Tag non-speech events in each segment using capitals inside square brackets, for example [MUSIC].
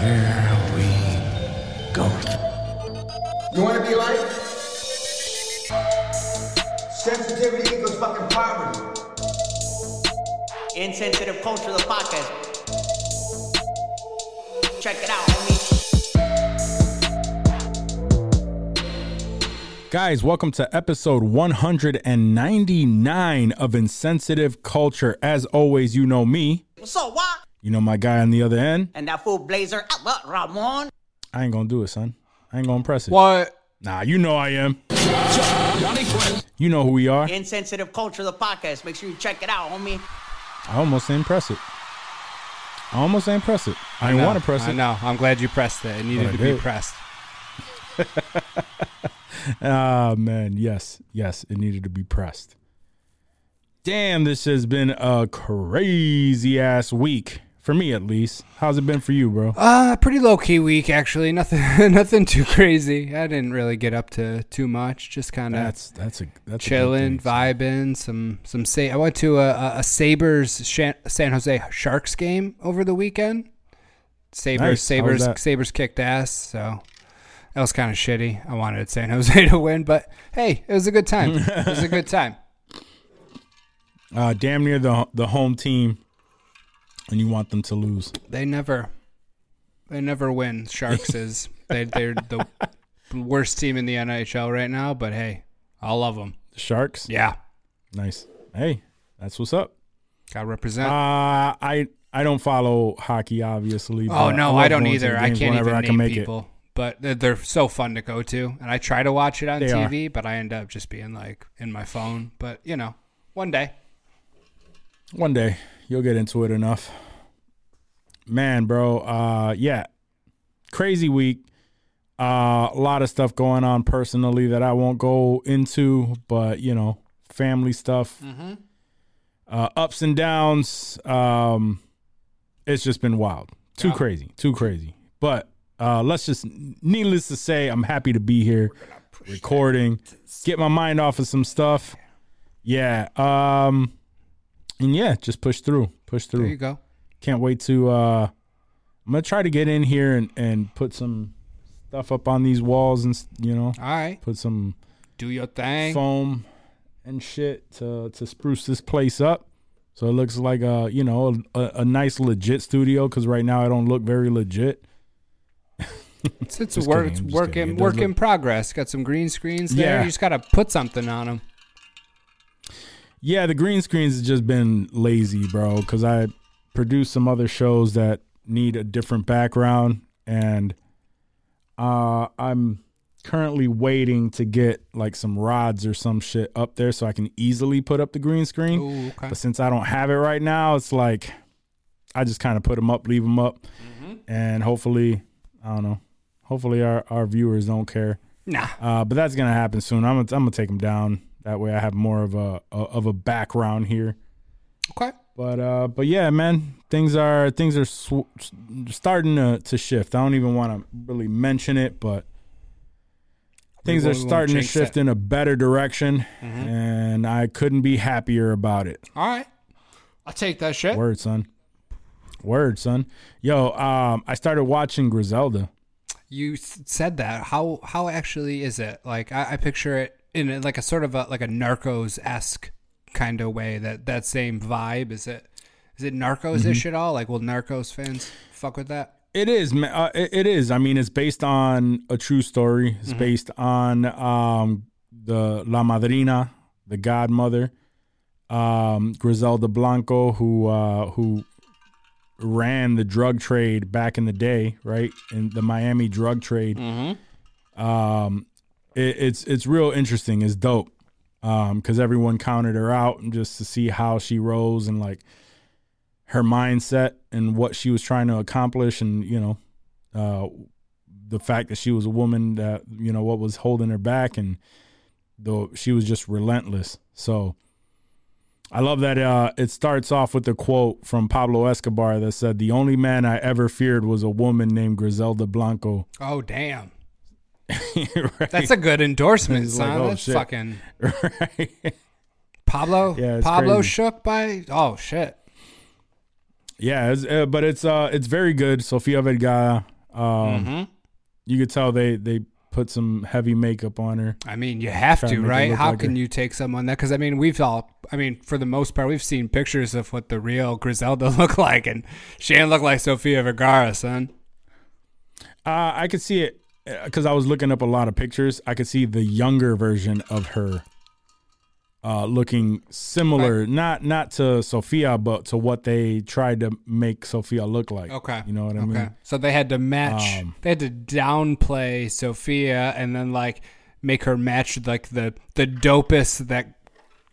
Here we go. You want to be like? Sensitivity equals fucking poverty. Insensitive Culture, the podcast. Check it out, homie. Guys, welcome to episode 199 of Insensitive Culture. As always, you know me. What's up, what? You know my guy on the other end. And that fool blazer, uh, what, Ramon? I ain't gonna do it, son. I ain't gonna press it. What? Nah, you know I am. You know who we are. Insensitive Culture, the podcast. Make sure you check it out, homie. I almost ain't press it. I almost ain't press it. I didn't want to press I it. know. I'm glad you pressed it. It needed to be did. pressed. [LAUGHS] Ah, man. Yes. Yes. It needed to be pressed. Damn, this has been a crazy ass week. For me, at least. How's it been for you, bro? Uh, pretty low key week actually. Nothing, [LAUGHS] nothing too crazy. I didn't really get up to too much. Just kind of That's that's a that's a chilling, vibing. Some some say. I went to a, a, a Sabres San Jose Sharks game over the weekend. Sabres Nice. Sabres? Sabres kicked ass. So that was kind of shitty. I wanted San [LAUGHS] Jose to win, but hey, it was a good time. it was a good [LAUGHS] time. Uh, damn near the the home team, and you want them to lose. They never, they never win. Sharks [LAUGHS] is they they're the worst team in the NHL right now. But hey, I love them. The Sharks. Yeah, Nice. Hey, that's what's up. got represent. Uh, I I don't follow hockey, obviously. oh no, love I don't either. I can't even I name can make people. But they're, they're so fun to go to, and I try to watch it on They are. TV, but I end up just being like in my phone. But you know, one day. One day you'll get into it enough. Man, bro. Uh, yeah, crazy week. Uh, a lot of stuff going on personally that I won't go into, but you know, family stuff, uh, ups and downs. Um, it's just been wild, too crazy, too crazy. But uh, let's just, needless to say, I'm happy to be here, recording, get my mind off of some stuff. Yeah, um, and yeah, just push through, push through. There you go. Can't wait to. uh I'm gonna try to get in here and and put some stuff up on these walls and you know All right, put some do your thing. foam and shit to to spruce this place up so it looks like a you know a, a nice legit studio because right now I don't look very legit. It's, it's [LAUGHS] work, kidding, it's work kidding. in It work look- in progress. Got some green screens there. Yeah. You just gotta put something on them. Yeah, the green screens has just been lazy, bro. Because I produce some other shows that need a different background, and uh, I'm currently waiting to get like some rods or some shit up there so I can easily put up the green screen. Ooh, okay. But since I don't have it right now, it's like I just kind of put them up, leave them up, Mm-hmm. and hopefully, I don't know. Hopefully, our, our viewers don't care. Nah. Uh, but that's gonna happen soon. I'm gonna, I'm gonna take them down. That way, I have more of a, a of a background here. Okay. But uh, but yeah, man, things are things are sw- starting to, to shift. I don't even want to really mention it, but things We are won't- we won't starting to shift it. in a better direction, and I couldn't be happier about it. All right. I'll take that shit. Word, son. Word, son. Yo, um, I started watching Griselda. You said that. How how actually is it? Like I, I picture it in a, like a sort of a like a Narcos esque kind of way. That that same vibe. Is it? Is it Narcos Mm-hmm. at all? Like will Narcos fans fuck with that? It is. Uh, it, it is. I mean, it's based on a true story. It's based on um, the La Madrina, the godmother, um, Griselda Blanco, who uh, who ran the drug trade back in the day, right? In the Miami drug trade. Um, it, it's it's real interesting. It's dope because everyone counted her out and just to see how she rose and like her mindset and what she was trying to accomplish and you know uh the fact that she was a woman that you know what was holding her back and though she was just relentless so i love that uh it starts off with a quote from pablo escobar that said the only man i ever feared was a woman named griselda blanco Oh damn. [LAUGHS] right? That's a good endorsement, It's like, son. oh, That's shit. fucking [LAUGHS] right Pablo. Yeah, Pablo crazy. shook by. Oh shit. Yeah, it's, uh, but it's uh it's very good. Sofia Vergara. Um, you could tell they they put some heavy makeup on her. I mean, you have to, to right? How like can her. you take someone that? Because I mean, we've all, I mean, for the most part, we've seen pictures of what the real Griselda [LAUGHS] look like, and she didn't look like Sofia Vergara, son. Uh, I could see it because I was looking up a lot of pictures. I could see the younger version of her uh, looking similar, not not to Sophia, but to what they tried to make Sophia look like. Okay, you know what I okay. mean? So they had to match. Um, they had to downplay Sophia and then like make her match like the the dopest that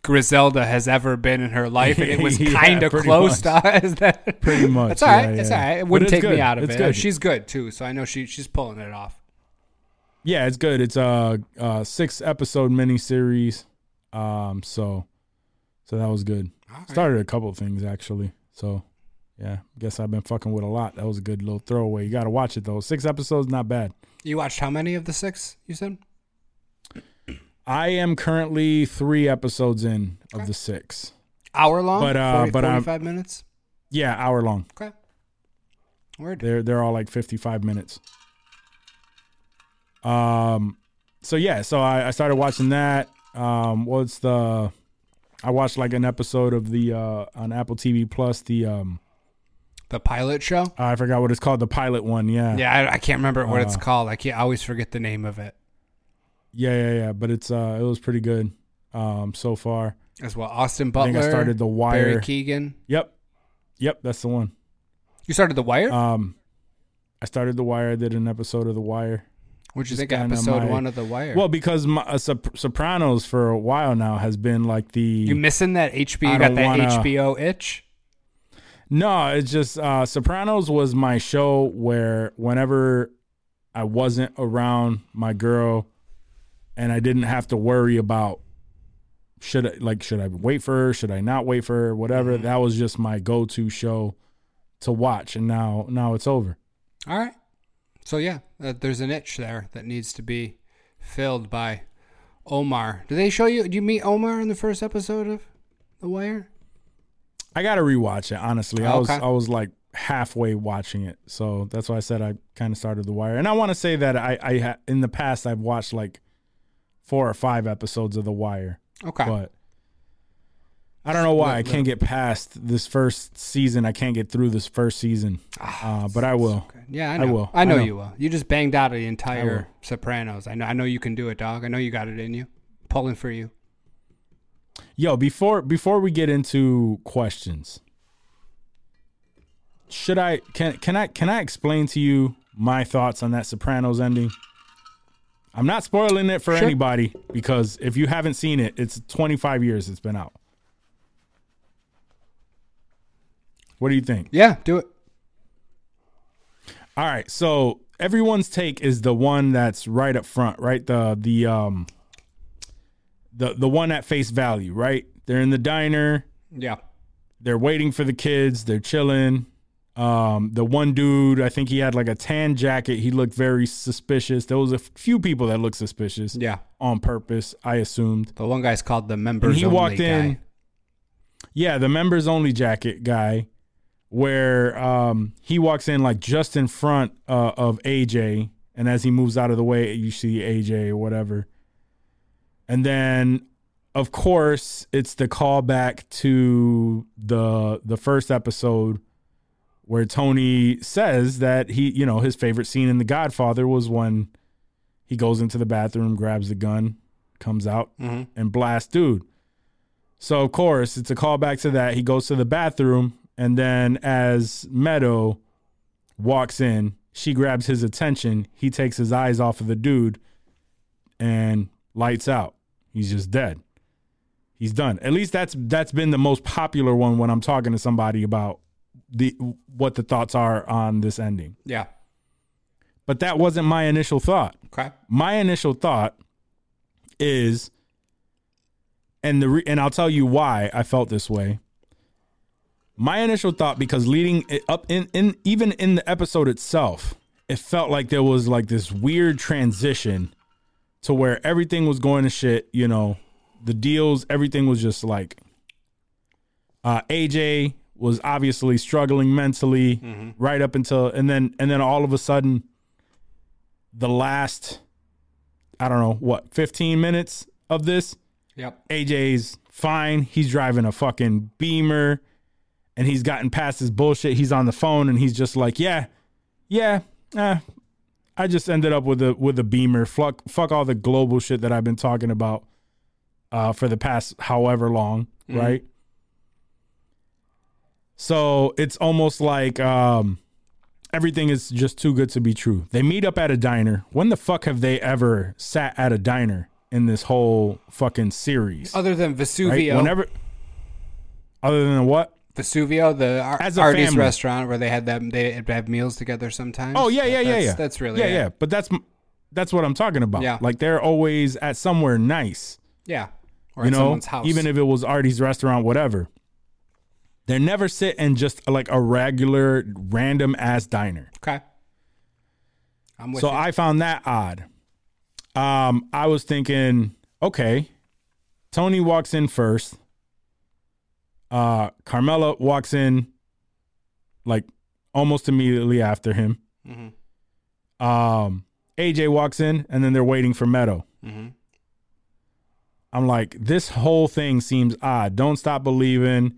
Griselda has ever been in her life, and it was [LAUGHS] Yeah, kind of close much. to [LAUGHS] is that Pretty much, It's all right. yeah, It's yeah. all right. It wouldn't take me out of It's it. good. She's good too, so I know she she's pulling it off. Yeah, it's good. It's a, a six episode miniseries. Um, so so that was good. Started a couple of things actually. So yeah, guess I've been fucking with a lot. That was a good little throwaway. You got to watch it though. Six episodes, not bad. You watched how many of the six? You said. [CLEARS THROAT] I am currently three episodes in of the six. hour long, But, uh, 40, but, um, 45 minutes. Yeah, hour long. Okay. Word. They're they're all like fifty five minutes. Um, so yeah, so I, I started watching that. Um, what's the? I watched like an episode of the uh on Apple TV Plus. The um, The pilot show. I forgot what it's called. The pilot one. Yeah, Yeah, I, I can't remember what it's Uh, called. I can't. I always forget the name of it yeah, yeah, yeah. But it's uh, it was pretty good. Um, so far. as well. Austin I Butler. think I started The Wire. Barry Keoghan. Yep, yep, that's the one. You started The Wire. Um, I started The Wire. I did an episode of The Wire. You just think episode my- one of The Wire? Well, because my, uh, Sop- Sopranos for a while now has been like the you missing that HBO? You got that wanna- HBO itch. No, it's just uh Sopranos was my show where whenever I wasn't around my girl and I didn't have to worry about should I like should I wait for her, should I not wait for her, whatever, that was just my go-to show to watch and now now it's over. All right. So yeah, uh, there's an itch there that needs to be filled by Omar. Do they show you? Do you meet Omar in the first episode of The Wire? I got to rewatch it honestly. I was I was like halfway watching it. So that's why I said I kind of started The Wire. And I want to say that I I ha- in the past I've watched like four or five episodes of The Wire. Okay. but I don't know why I can't get past this first season. I can't get through this first season, uh, but I will. Yeah, I I know. I, will. know, I know. you will. You just banged out the will. entire Sopranos. I know. I know you can do it, dog. I know you got it in you. Pulling for you. Yo, before before we get into questions, should I can can I can I explain to you my thoughts on that Sopranos ending? I'm not spoiling it for Sure. anybody because if you haven't seen it, it's 25 years it's been out. What do you think? Yeah, do it. All right, so everyone's take is the one that's right up front, right? The the um the the one at face value, right? They're in the diner, Yeah. they're waiting for the kids, they're chilling. Um, the one dude, I think he had like a tan jacket. He looked very suspicious. There was a few people that looked suspicious Yeah. on purpose, I assumed. The one guy's called the members And he only walked in. Yeah, the members only jacket guy, where um, he walks in like just in front uh, of AJ, and as he moves out of the way, you see AJ or whatever. And then, of course, it's the callback to the the first episode where Tony says that he, you know, his favorite scene in The Godfather was when he goes into the bathroom, grabs the gun, comes out, and blasts dude. So of course it's a callback to that. He goes to the bathroom, and then as Meadow walks in, she grabs his attention. He takes his eyes off of the dude and lights out. He's just dead. He's done. At least that's that's been the most popular one when I'm talking to somebody about the what the thoughts are on this ending. Yeah. But that wasn't my initial thought Okay. my initial thought is and the re- and I'll tell you why I felt this way. My initial thought because leading it up in in even in the episode itself, it felt like there was like this weird transition to where everything was going to shit, you know, the deals, everything was just like uh AJ was obviously struggling mentally right up until and then and then all of a sudden the last I don't know what 15 minutes of this Yep. AJ's fine. He's driving a fucking Beamer and he's gotten past his bullshit. He's on the phone and he's just like, "Yeah. Yeah. Eh, I just ended up with a with a Beamer. Fuck fuck all the global shit that I've been talking about uh for the past however long, right? So, it's almost like um everything is just too good to be true. They meet up at a diner. When the fuck have they ever sat at a diner in this whole fucking series? Other than right? Vesuvio, Whenever, other than what? Vesuvio, the Ar- As a Artie's family. restaurant where they had them, they have meals together sometimes. Oh yeah, yeah, yeah, that's, yeah. That's really yeah, it. yeah. But that's that's what I'm talking about. Yeah. like they're always at somewhere nice. yeah. Or you know, someone's house. even if it was Artie's restaurant, whatever. They never sit in just like a regular random ass diner. okay. I'm with So you. I found that odd. Um, I was thinking, okay, Tony walks in first. Uh, Carmela walks in like almost immediately after him. Mm-hmm. Um, AJ walks in, and then they're waiting for Meadow. Mhm. I'm like, this whole thing seems odd. Don't stop believing.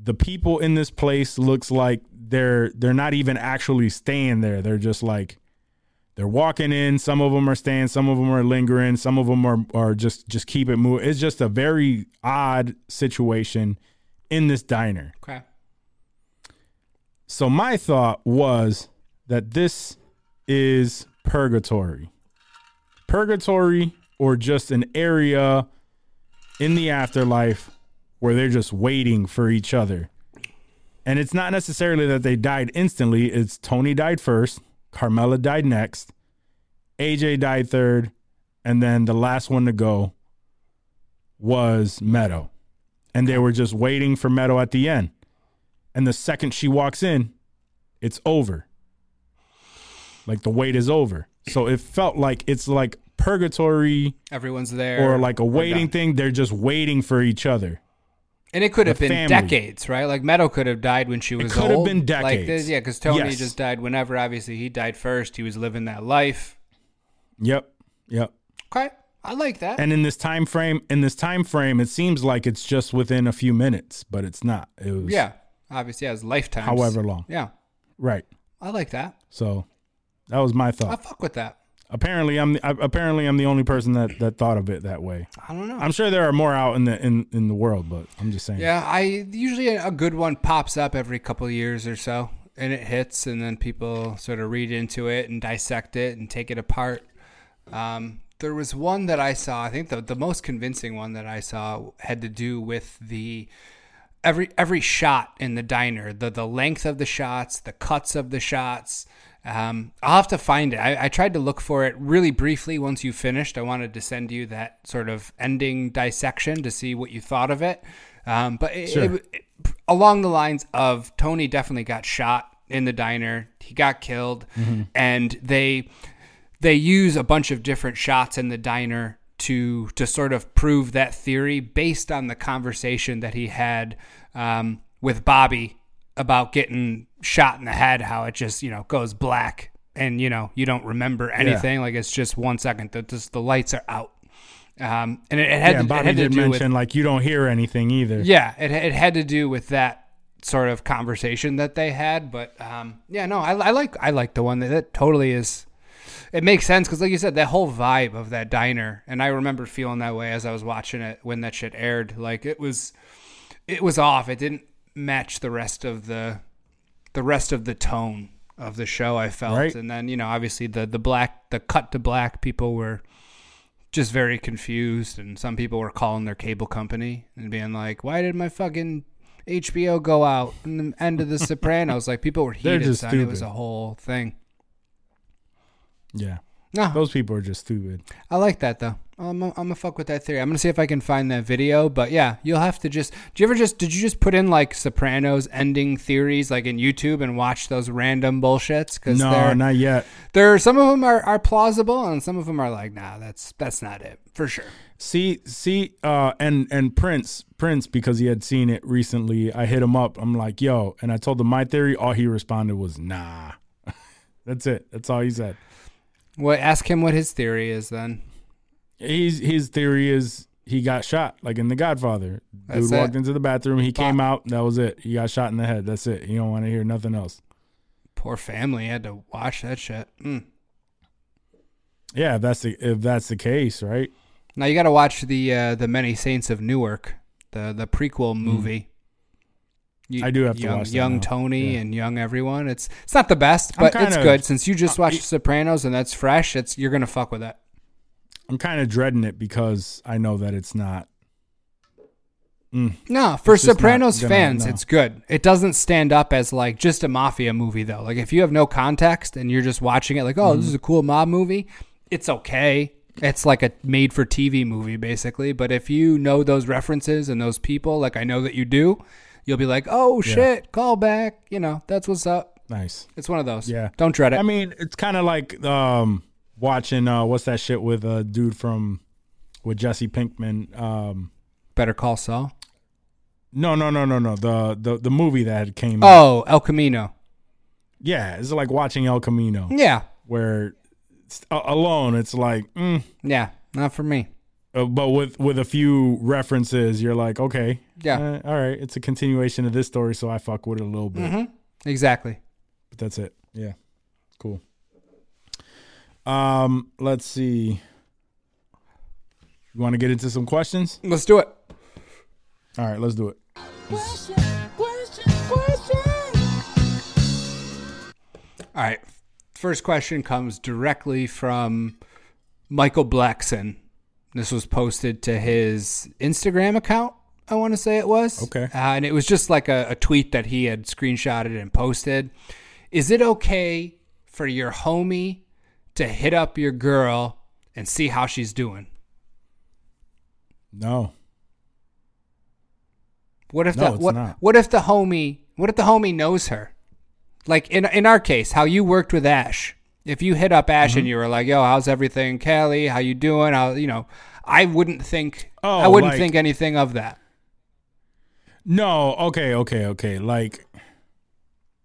The people in this place looks like they're they're not even actually staying there. They're just like they're walking in. Some of them are staying. Some of them are lingering. Some of them are are just just keep it moving. It's just a very odd situation in this diner. okay. So my thought was that this is purgatory. Purgatory or just an area in the afterlife where they're just waiting for each other. And it's not necessarily that they died instantly, it's Tony died first, Carmela died next, AJ died third, and then the last one to go was Meadow. And they were just waiting for Meadow at the end and the second she walks in, it's over. Like the wait is over. So it felt like it's like purgatory Everyone's there. or like a waiting thing. They're just waiting for each other. And it could have been family. decades, right? Like Meadow could have died when she was could have old. been Like decades. this, yeah, because Tony Yes. just died whenever. Obviously, he died first. He was living that life. Yep. Yep. Okay, I like that. And in this time frame, in this time frame, it seems like it's just within a few minutes, but it's not. It was yeah, obviously, his lifetime. however long. Yeah, Right. I like that. So that was my thought. I fuck with that. Apparently I'm the, apparently I'm the only person that, that thought of it that way. I don't know. I'm sure there are more out in the in, in the world, but I'm just saying. Yeah, I usually a good one pops up every couple of years or so, and it hits, and then people sort of read into it and dissect it and take it apart. Um, there was one that I saw. I think the the most convincing one that I saw had to do with the every every shot in the diner, the the length of the shots, the cuts of the shots. Um, I'll have to find it. I, I tried to look for it really briefly once you finished. I wanted to send you that sort of ending dissection to see what you thought of it. Um, but it, Sure. it- it- along the lines of Tony definitely got shot in the diner. He got killed, and they they use a bunch of different shots in the diner to to sort of prove that theory based on the conversation that he had um, with Bobby about getting shot in the head. How it just you know goes black and you know you don't remember anything. Like it's just one second that just the lights are out. Um, and it, it had, Yeah, and Bobby had to did do with mention like you don't hear anything either. yeah, it, it had to do with that sort of conversation that they had. But um, yeah, no, I, I like I like the one that, that totally is. It makes sense because, like you said, that whole vibe of that diner, and I remember feeling that way as I was watching it when that shit aired. Like it was, it was off. It didn't match the rest of the, the rest of the tone of the show. I felt, Right. and then you know, obviously the the black, the cut to black people were just very confused and some people were calling their cable company and being like why did my fucking hbo go out in the end of the sopranos like people were [LAUGHS] heated it was a whole thing Yeah. no Those people are just stupid. i like that though I'm, I'm gonna fuck with that theory i'm gonna see if i can find that video but yeah you'll have to just do you ever just did you just put in like sopranos ending theories like in youtube and watch those random bullshits because No, not yet. there some of them are, are plausible and some of them are like nah that's that's not it for sure See, see, uh, and and Prince, Prince, because he had seen it recently. I hit him up. I'm like, yo, and I told him my theory. All he responded was, nah. [LAUGHS] That's it. That's all he said. What? Ask him what his theory is then. He's his theory is he got shot, like in The Godfather. That's Dude walked it. into the bathroom. He came out. That was it. He got shot in the head. That's it. You don't want to hear nothing else. Poor family had to watch that shit. Mm. Yeah, if that's the if that's the case, right? Now you got to watch the uh, the Many Saints of Newark, the the prequel movie. You- Mm. I do have to young, watch that young now. Tony Yeah. and young everyone. It's it's not the best, but it's kinda- good. Since you just uh, watched y- Sopranos and that's fresh, it's you're gonna fuck with it. I'm kind of dreading it because I know that it's not. No, for Sopranos gonna- fans, no. it's good. It doesn't stand up as like just a mafia movie though. Like if you have no context and you're just watching it, like oh, Mm-hmm. this is a cool mob movie, it's okay. It's like a made for TV movie basically. But if you know those references and those people, like I know that you do, you'll be like, oh shit, call back. You know, that's what's up. Nice. It's one of those. Yeah. don't dread it. I mean, it's kind of like um, watching uh, what's that shit with a dude from with Jesse Pinkman. Um, Better call Saul. no, no, no, no, no. The the the movie that came. out. Oh, El Camino. Yeah, it's like watching El Camino, Yeah, where it's, a- alone it's like, mm, yeah, not for me. Uh, but with with a few references, you're like, okay, Yeah. uh, all right, it's a continuation of this story, so I fuck with it a little bit. Mm-hmm. Exactly. But that's it. Yeah. Cool. Um, let's see. You want to get into some questions? Let's do it. All right, let's do it. All right. First question comes directly from Michael Blackson. This was posted to his Instagram account, I want to say it was. Okay. Uh, and it was just like a, a tweet that he had screenshotted and posted. Is it okay for your homie to hit up your girl and see how she's doing? No. What if No, the what, not. what if the homie what if the homie knows her? Like in in our case, how you worked with Ash. If you hit up Ash Mm-hmm. and you were like, "Yo, how's everything, Kelly? How you doing?" How you know? I wouldn't think. Oh, I wouldn't like- think anything of that. No. Okay. Okay. Okay. Like,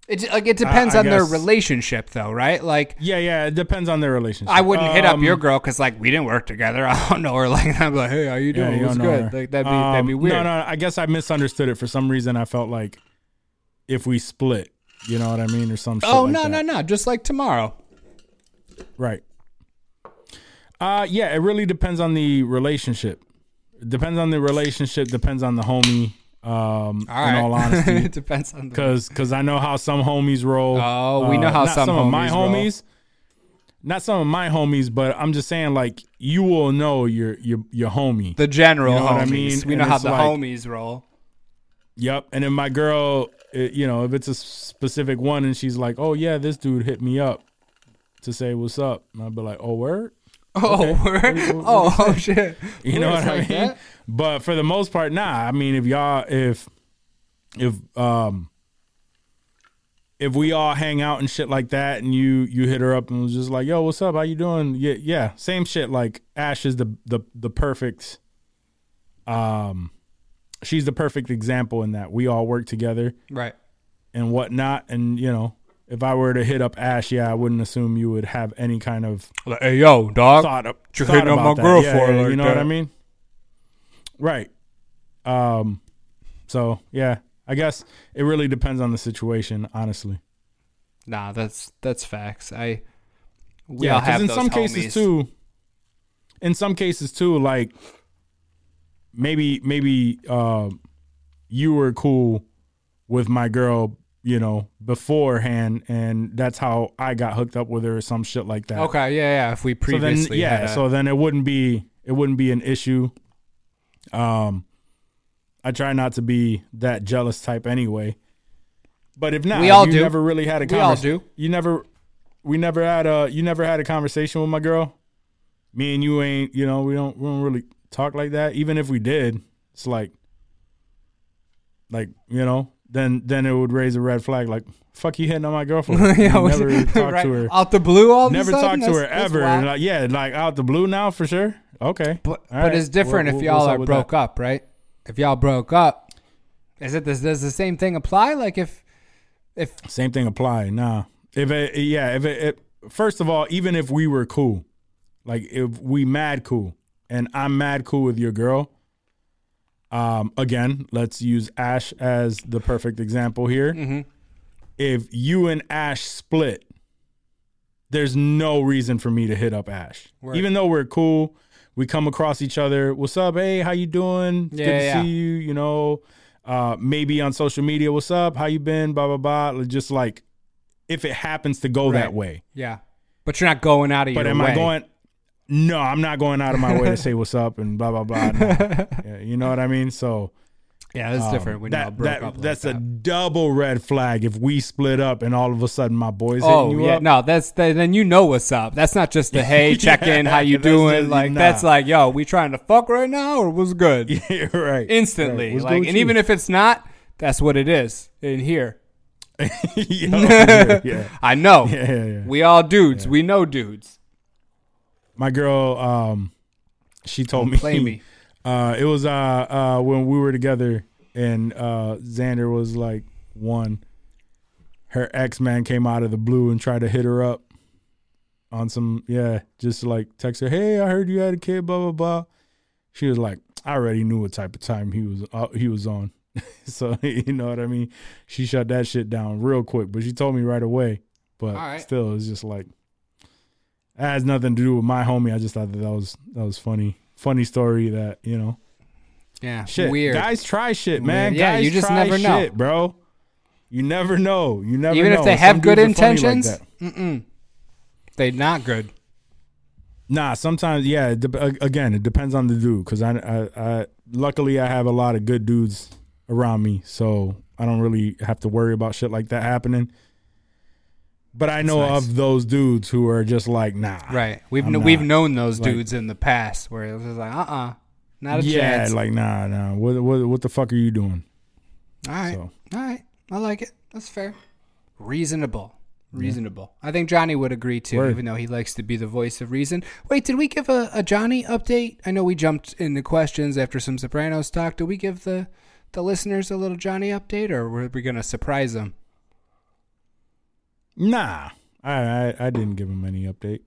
It like it depends I on their relationship, though, right? Like yeah, yeah. It depends on their relationship. I wouldn't hit up Um, your girl because like we didn't work together. [LAUGHS] I don't know her. Like I'm like, "Hey, how you Yeah, doing? you What's good?" Like that'd be that'd be Um, weird. No, no. I guess I misunderstood it for some reason. I felt like if we split, you know what I mean, or some shit. oh like no, that. no, no! Just like tomorrow. Right. Uh yeah, it really depends on the relationship. It depends on the relationship, depends on the homie. Um All right. in all honesty. [LAUGHS] it depends on Cause cause I know how some homies roll. Oh, we know how not some of my homies roll. Not some of my homies, but I'm just saying like you will know your your your homie. the general You know homies. what I mean? We And know how the like- homies roll. Yep. And then my girl, it, you know, if it's a specific one and she's like, "Oh yeah, this dude hit me up to say what's up," and I'd be like, "Oh word." [LAUGHS] Oh, word? what- oh, oh, shit. [LAUGHS] You know what I like mean? that? But for the most part, nah. I mean, if y'all, if, if, um, if we all hang out and shit like that, and you you hit her up and was just like, "Yo, what's up? How you doing?" Yeah, yeah, same shit. Like Ash is the the the perfect, um, she's the perfect example in that we all work together Right. and whatnot. And you know, if I were to hit up Ash, yeah, I wouldn't assume you would have any kind of Like, hey, yo, dog. thought up you thought hitting on about my that. girl Yeah, for yeah, like you know what I mean? Right. Um so yeah, I guess it really depends on the situation, honestly. Nah, that's that's facts. I we yeah, all have in those some homies. cases too in some cases too, like maybe maybe uh, you were cool with my girl, you know, beforehand and that's how I got hooked up with her or some shit like that. Okay, yeah, yeah. If we so then previously yeah a- so then it wouldn't be it wouldn't be an issue um i try not to be that jealous type anyway but if not We all you do. never really had a We all conversation do. you never we never had a you never had a conversation with my girl me and you ain't you know we don't we don't really talk like that even if we did it's like like you know then then it would raise a red flag like fuck you hitting on my girlfriend [LAUGHS] Yeah, never [LAUGHS] talked right. to her out the blue all never talked to her That's- ever. Like, yeah, like out the blue now for sure. Okay. But All but right. it's different What- if y'all are broke that? up, right? If y'all broke up, is it does, does the same thing apply? Like if if Same thing apply. Nah. If it, yeah, if it, it, first of all, even if we were cool, like if we mad cool, and I'm mad cool with your girl. Um, again, let's use Ash as the perfect example here. Mm-hmm. If you and Ash split, there's no reason for me to hit up Ash, Word. even though we're cool. We come across each other. What's up? Hey, how you doing? It's Yeah, good to yeah. see you. You know, uh, maybe on social media. What's up? How you been? Blah blah blah. Just like if it happens to go that way. yeah, but you're not going out of But your am way. I going? No, I'm not going out of my way to say what's up and blah blah blah. [LAUGHS] Yeah, you know what I mean? So Yeah, it's different when Um, that, broke that up. Like that's a double red flag if we split up and all of a sudden my boys Oh you yeah, up. no, that's the, then you know what's up. That's not just the [LAUGHS] hey, check in, how you doing? just- like nah. that's like, yo, we trying to fuck right now or was good? [LAUGHS] Yeah, right. Instantly, Right. Like, and you? even if it's not, that's what it is in here. Yo, yeah, yeah. I know. Yeah, yeah, yeah. We all dudes. We know dudes. My girl, um, she told me, Play me. [LAUGHS] Uh, it was uh, uh, when we were together, and uh, Xander was like one. Her ex man came out of the blue and tried to hit her up on some, yeah, just like text her, hey, I heard you had a kid, blah blah blah. She was like, I already knew what type of time he was uh, he was on, [LAUGHS] so [LAUGHS] you know what I mean. She shut that shit down real quick, but she told me right away. But right. still, it was just like it has nothing to do with my homie. I just thought that that was that was funny, funny story that you know. Yeah, Shit, weird. guys try shit, man. Weird. Yeah, guys you just try never know. shit, bro. You never know. You never Even know. if they Some have good dudes are funny like intentions, mm-mm. they not good. Nah, sometimes yeah. It a- again, it depends on the dude. Because I, I, I, luckily I have a lot of good dudes around me, so I don't really have to worry about shit like that happening. But I know nice. of those dudes who are just like, nah, Right. We've kn- we've known those Like- dudes in the past where it was just like, uh, uh not a yeah, chance. Yeah, like nah, nah. What, what, what the fuck are you doing? All right. So. All right. I like it. That's fair. Reasonable. Reasonable. I think Johnny would agree too, Word. even though he likes to be the voice of reason. Wait, did we give a, a Johnny update? I know we jumped into questions after some Sopranos talk. Did we give the, the listeners a little Johnny update or were we going to surprise them? Nah, I, I, I didn't give him any update.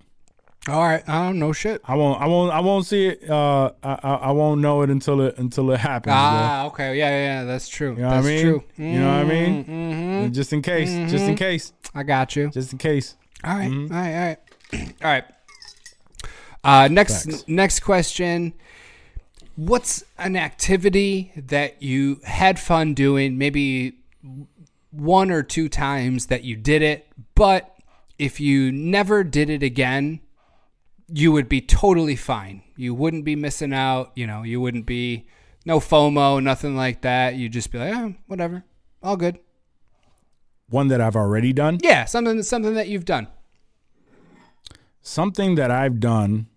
All right. I don't know shit. I won't. I won't. I won't see it. Uh, I, I, won't know it until it until it happens. Ah, okay. Yeah, yeah, yeah. That's true. You know that's what I mean? true. You know what I mean? Mm-hmm. Just in case. Just in case. I got you. Just in case. All right, all right, all right, [CLEARS THROAT] all right. Uh, next, Facts. next question. What's an activity that you had fun doing? Maybe one or two times that you did it, but if you never did it again, you would be totally fine. You wouldn't be missing out. You know, you wouldn't be no FOMO, nothing like that. You'd just be like, oh, whatever, all good. One that I've already done. Yeah, something, something that you've done. Something that I've done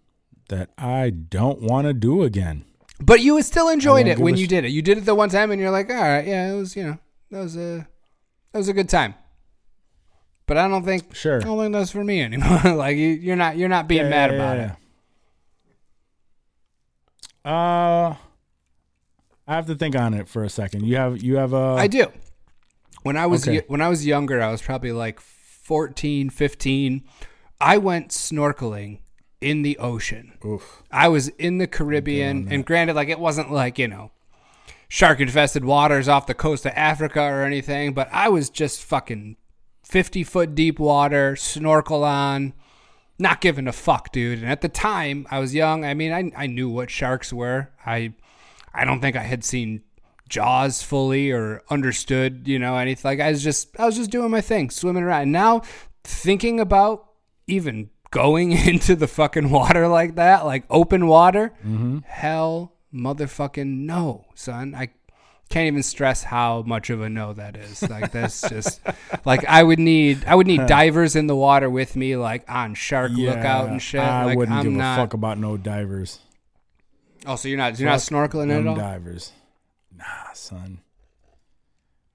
that I don't want to do again. But you still enjoyed it when you sh- did it. You did it the one time, and you're like, all right, yeah, it was, you know, that was a, that was a good time. But I don't think, Sure. I don't think that's for me anymore. [LAUGHS] like you, you're not, you're not being Yeah, mad yeah, about yeah, it. Uh, I have to think on it for a second. You have you have a. I do. When I was Okay. y- when I was younger, I was probably like 14, 15. I went snorkeling in the ocean. Oof. I was in the Caribbean, and granted, like it wasn't like you know, shark infested waters off the coast of Africa or anything, but I was just fucking fifty foot deep water, snorkel on, not giving a fuck, dude. And at the time, I was young. I mean, I I knew what sharks were. I I don't think I had seen Jaws fully or understood, you know, anything. Like I was just I was just doing my thing, swimming around. And now thinking about even going [LAUGHS] into the fucking water like that, like open water, mm-hmm. hell motherfucking no, son. I can't even stress how much of a no that is. Like that's [LAUGHS] just like I would need I would need divers in the water with me, like on shark lookout and shit. I like wouldn't I'm give not. a fuck about no divers. Oh, so you're not you're not snorkeling at all? divers. Nah, son.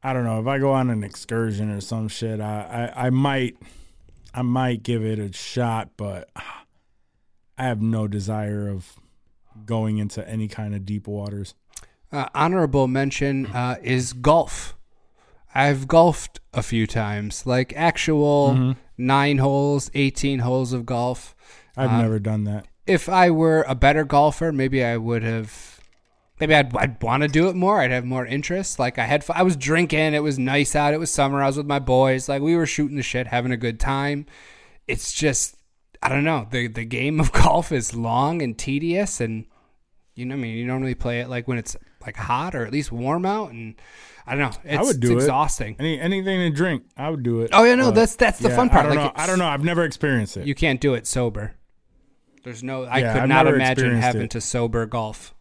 I don't know if I go on an excursion or some shit. I, I I might I might give it a shot, but [SIGHS] I have no desire of going into any kind of deep waters. Uh, honorable mention uh, is golf. I've golfed a few times, like actual Mm-hmm. nine holes, 18 holes of golf. I've Um, never done that. If I were a better golfer, maybe I would have. Maybe I'd, I'd want to do it more. I'd have more interest. Like I had, I was drinking. It was nice out. It was summer. I was with my boys. Like we were shooting the shit, having a good time. It's just, I don't know. The the game of [LAUGHS] golf is long and tedious, and you know, I mean, you normally play it like when it's like hot or at least warm out, and I don't know. It's, I would do it's it. exhausting. Any anything to drink, I would do it. Oh yeah, no, But, that's that's the yeah, fun part. I don't like know. I don't know. I've never experienced it. You can't do it sober. There's no. I Yeah, could I've not imagine having it. to sober golf.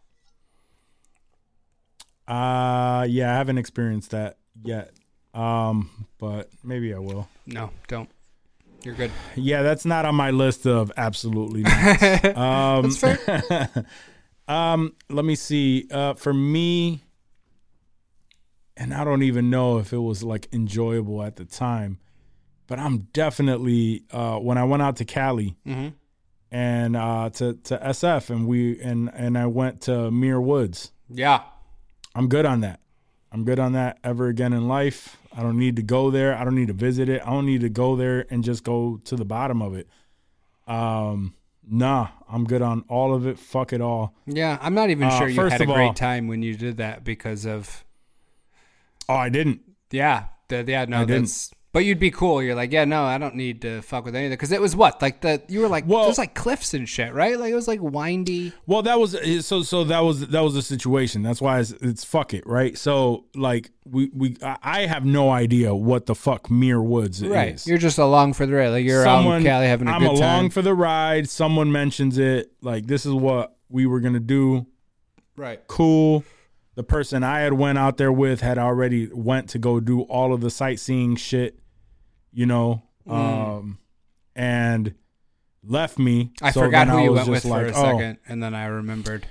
Uh yeah, I haven't experienced that yet. Um, but maybe I will. No, don't. You're good. Yeah, that's not on my list of absolutely not. [LAUGHS] um, That's fair. [LAUGHS] um, let me see. Uh, for me, and I don't even know if it was like enjoyable at the time, but I'm definitely uh, when I went out to Cali Mm-hmm. and uh, to to SF and we and and I went to Muir Woods. yeah. I'm good on that. I'm good on that ever again in life. I don't need to go there. I don't need to visit it. I don't need to go there and just go to the bottom of it. Um, nah, I'm good on all of it. Fuck it all. Yeah. I'm not even Uh, sure you first had a great all- time when you did that because of Oh, I didn't. yeah. The, yeah. No, I didn't. But you'd be cool. You're like, yeah, no, I don't need to fuck with anything because it was what like the you were like Well- there's like cliffs and shit, right? Like it was like windy. Well, that was eh, so. So that was that was the situation. That's why it's, it's fuck it, right? So like we we I have no idea what the fuck Muir Woods is. Right. is. You're just along for the ride. Like you're out in Cali having a I'm good time. I'm along for the ride. Someone mentions it. Like this is what we were gonna do. right. cool. The person I had went out there with had already went to go do all of the sightseeing shit, you know, Mm. um, and left me. I So forgot who I you went with just for a like, oh. second, and then I remembered.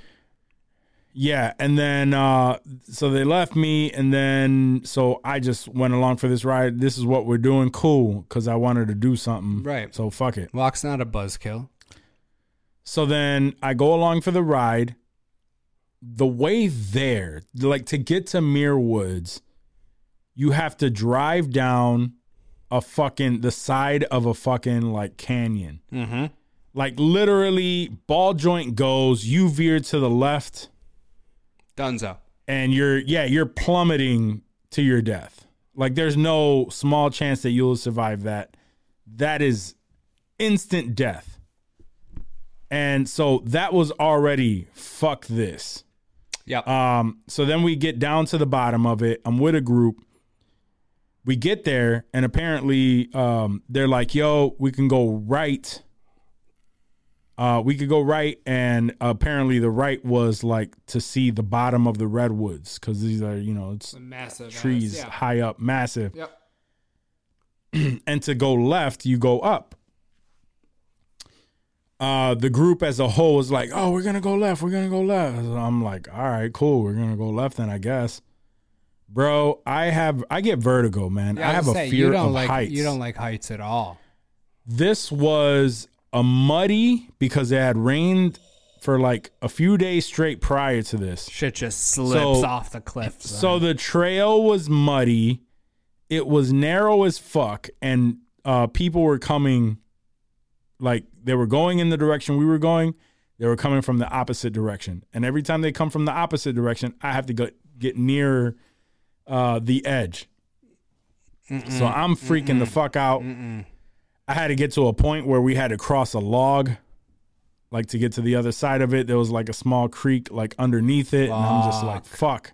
Yeah, and then uh, so they left me, and then so I just went along for this ride. This is what we're doing, cool, because I wanted to do something. Right. So fuck it. Walk's not a buzzkill. So then I go along for the ride. The way there, like to get to Muir Woods, you have to drive down a fucking the side of a fucking like canyon. Mm-hmm. Like literally, ball joint goes, you veer to the left, Dunzo. and you're yeah, you're plummeting to your death. Like there's no small chance that you'll survive that. That is instant death. And so that was already fuck this. Yeah. Um, so then we get down to the bottom of it. I'm with a group. We get there, and apparently, um, they're like, "Yo, we can go right." Uh, we could go right, and apparently, the right was like to see the bottom of the redwoods because these are, you know, it's massive trees high up, massive. Yep. [CLEARS THROAT] and to go left, you go up. Uh, the group as a whole was like, "Oh, we're gonna go left. We're gonna go left." So I'm like, "All right, cool. We're gonna go left then, I guess." Bro, I have I get vertigo, man. Yeah, I have a fear you don't of like, heights. You don't like heights at all. this was a muddy because it had rained for like a few days straight prior to this. Shit just slips So- off the cliff. son. So the trail was muddy. It was narrow as fuck, and uh, people were coming, like they were going in the direction we were going. They were coming from the opposite direction, and every time they come from the opposite direction, I have to go get near uh, the edge. so I'm freaking the fuck out. I had to get to a point where we had to cross a log, like to get to the other side of it. There was like a small creek like underneath it, and I'm just like, fuck.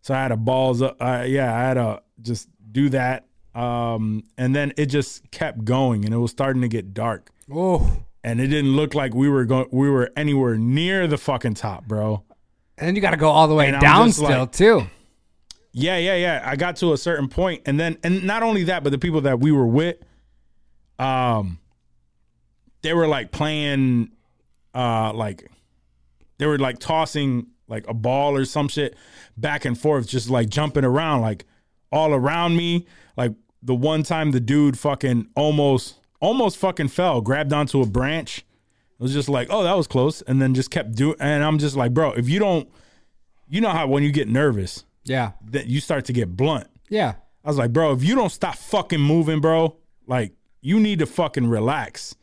So I had to balls up. Uh, yeah, I had to just do that. Um, and then it just kept going, and it was starting to get dark, oh, and it didn't look like we were going. We were anywhere near the fucking top, bro. and then you got to go all the way And down still like- too. Yeah, yeah, yeah. I got to a certain point, and then, and not only that, but the people that we were with, um, they were like playing, uh, like they were like tossing like a ball or some shit back and forth, just like jumping around, like all around me. Like the one time the dude fucking almost, almost fucking fell, grabbed onto a branch, It was just like, oh, that was close, and then just kept doing. And I'm just like, bro, if you don't, you know how when you get nervous, Yeah. that you start to get blunt. Yeah. I was like, bro, if you don't stop fucking moving, bro, like you need to fucking relax.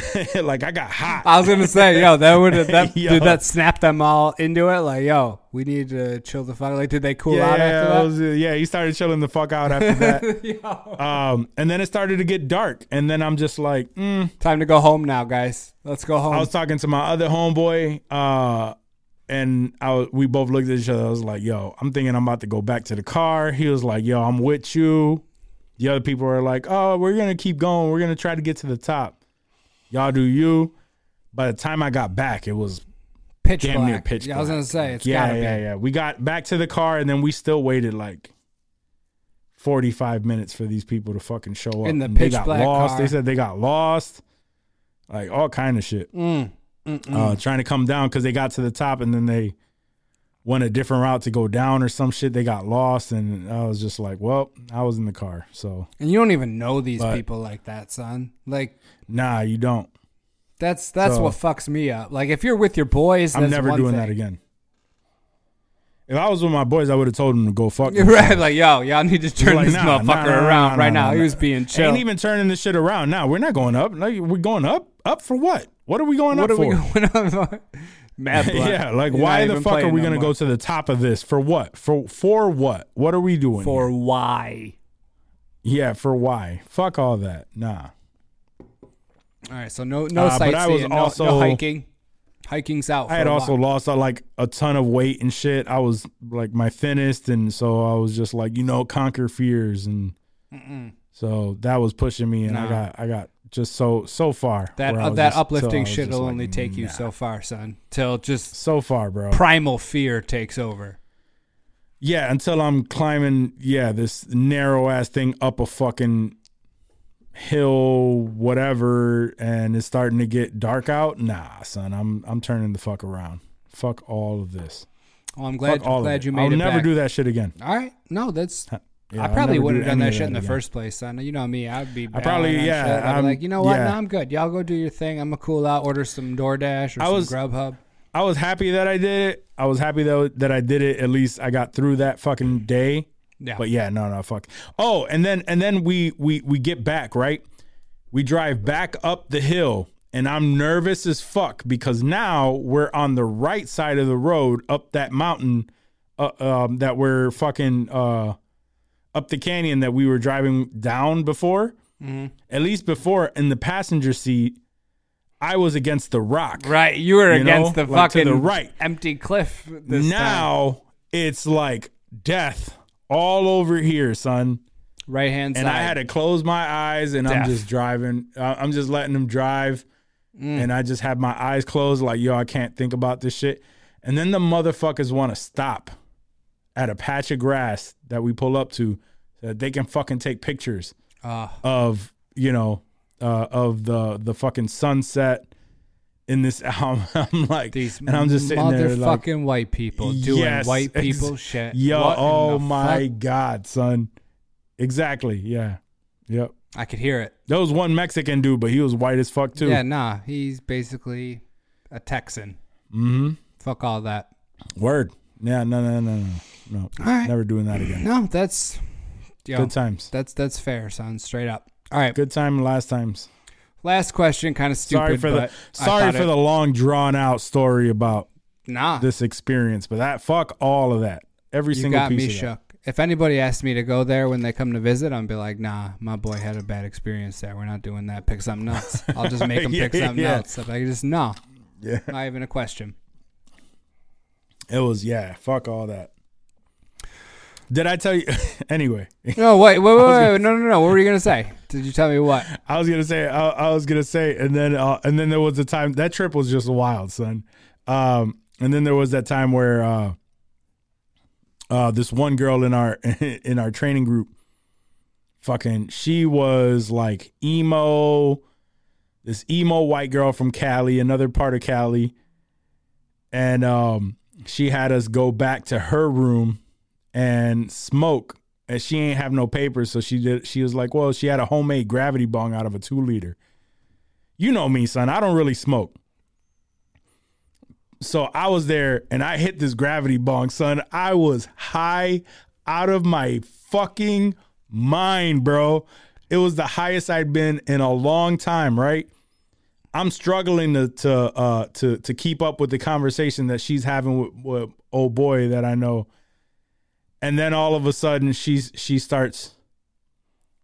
[LAUGHS] like I got hot. I was gonna say, yo, that would [LAUGHS] that Yo. did that snap them all into it? Like, yo, we need to chill the fuck. Out. Like, did they cool out yeah, after I that? was, yeah, he started chilling the fuck out after that. [LAUGHS] Um, and then it started to get dark, and then I'm just like, mm. Time to go home now, guys. Let's go home. I was talking to my other homeboy, uh, and I was, we both looked at each other. I was like, "Yo, I'm thinking I'm about to go back to the car." He was like, "Yo, I'm with you." The other people were like, "Oh, we're gonna keep going. We're gonna try to get to the top. Y'all do you." By the time I got back, it was pitch damn black. near pitch. Yeah, I was gonna say it's yeah, yeah, be. yeah. We got back to the car, and then we still waited like. 45 minutes for these people to fucking show up. In the And they pitch got black lost. car. They said they got lost. Like all kind of shit Mm. Uh, trying to come down because they got to the top and then they went a different route to go down or some shit. They got lost and I was just like, well, I was in the car, so And you don't even know these But- people like that, son. Like nah, you don't. that's that's So- what fucks me up. Like if you're with your boys, I'm never doing thing. that again. If I was with my boys, I would have told them to go fuck. [LAUGHS] Right. Like yo, y'all need to turn like, this nah, motherfucker nah, nah, around right now. He was being chill. Ain't even turning this shit around. Now we're not going up. Like we're going up. Up for what? What are we going what up are we for? [LAUGHS] going for? Mad blood. yeah, like You're why the fuck are we no gonna more. go to the top of this for what? For for what? What are we doing? for here? why? yeah, for why? Fuck all that. Nah. All right, so no no Uh, but I was sightseeing, no, also- no hiking. Hiking's out. I had also lost uh, like a ton of weight and shit. I was like my thinnest, and so I was just like, you know, conquer fears, and so that was pushing me, and I got, I got just so so far. that uh, that just- uplifting shit will like, only take you nah. so far, son. Till just so far, bro. primal fear takes over. yeah, until I'm climbing, yeah, this narrow ass thing up a fucking hill, whatever, and it's starting to get dark out. Nah, son, I'm I'm turning the fuck around. Fuck all of this. Well, I'm glad fuck all glad of it. you made I'll it never back. do that shit again. All right, no, that's. Yeah, I probably would do have done that shit in the again. first place, son. You know me, I'd be. I probably- yeah, shit. I'd be I'm- like, you know what? yeah. No, I'm good. Y'all go do your thing. I'm gonna cool out, order some DoorDash or I some was- Grubhub. I was happy that I did it. I was happy though that I did it. At least I got through that fucking day. Yeah, But yeah, no, no, fuck. Oh, and then and then we we we get back right. We drive back up the hill, and I'm nervous as fuck because now we're on the right side of the road up that mountain, uh, um, that we're fucking uh, up the canyon that we were driving down before. At least before in the passenger seat, I was against the rock. right. You were You know, against the like fucking the right. empty cliff. This now it's like death all over here, son. right hand side. And I had to close my eyes and I'm just driving. Uh, I'm just letting them drive. Mm. And I just have my eyes closed, like, yo, I can't think about this shit. And then the motherfuckers want to stop at a patch of grass that we pull up to so that they can fucking take pictures Ah. of, you know, uh, of the the fucking sunset in this [LAUGHS] album. I'm like, These and I'm just sitting there like, motherfucking white people doing Yes, white ex- people shit. Yo, What oh my fuck? god, son. Exactly. Yeah. Yep. I could hear it. There was one Mexican dude, but he was white as fuck too. Yeah, nah. He's basically a Texan. Mm-hmm. Fuck all that. Word. Yeah. No. No. No. No. No. All right. Never doing that again. No, that's yo, Good times. that's that's fair, son. Straight up. All right. Good time. Last times. Last question, kind of stupid. sorry for the sorry for it- the long drawn out story about nah. this experience, but that fuck all of that. Every you single got piece me shook. If anybody asked me to go there when they come to visit, I'd be like, nah, my boy had a bad experience there. We're not doing that. Pick something else. I'll just make [LAUGHS] him pick something yeah. else. I'm like, just no, Yeah. not even a question. It was yeah. Fuck all that. Did I tell you? [LAUGHS] anyway, No, wait, wait, [LAUGHS] wait, wait, no, no, no. What were you gonna say? Did you tell me what? [LAUGHS] I was gonna say, I, I was gonna say, and then, uh, and then there was a time that trip was just wild, son. Um, and then there was that time where, uh, uh, this one girl in our in our training group, fucking, she was like emo, this emo white girl from Cali, another part of Cali, and um, she had us go back to her room and smoke and she ain't have no papers so she did she was like well she had a homemade gravity bong out of a two liter you know me, son. I don't really smoke. So I was there and I hit this gravity bong, son. I was high out of my fucking mind, bro. It was the highest I'd been in a long time, right? I'm struggling to to uh to to keep up with the conversation that she's having with, with old boy that I know. And then all of a sudden she's she starts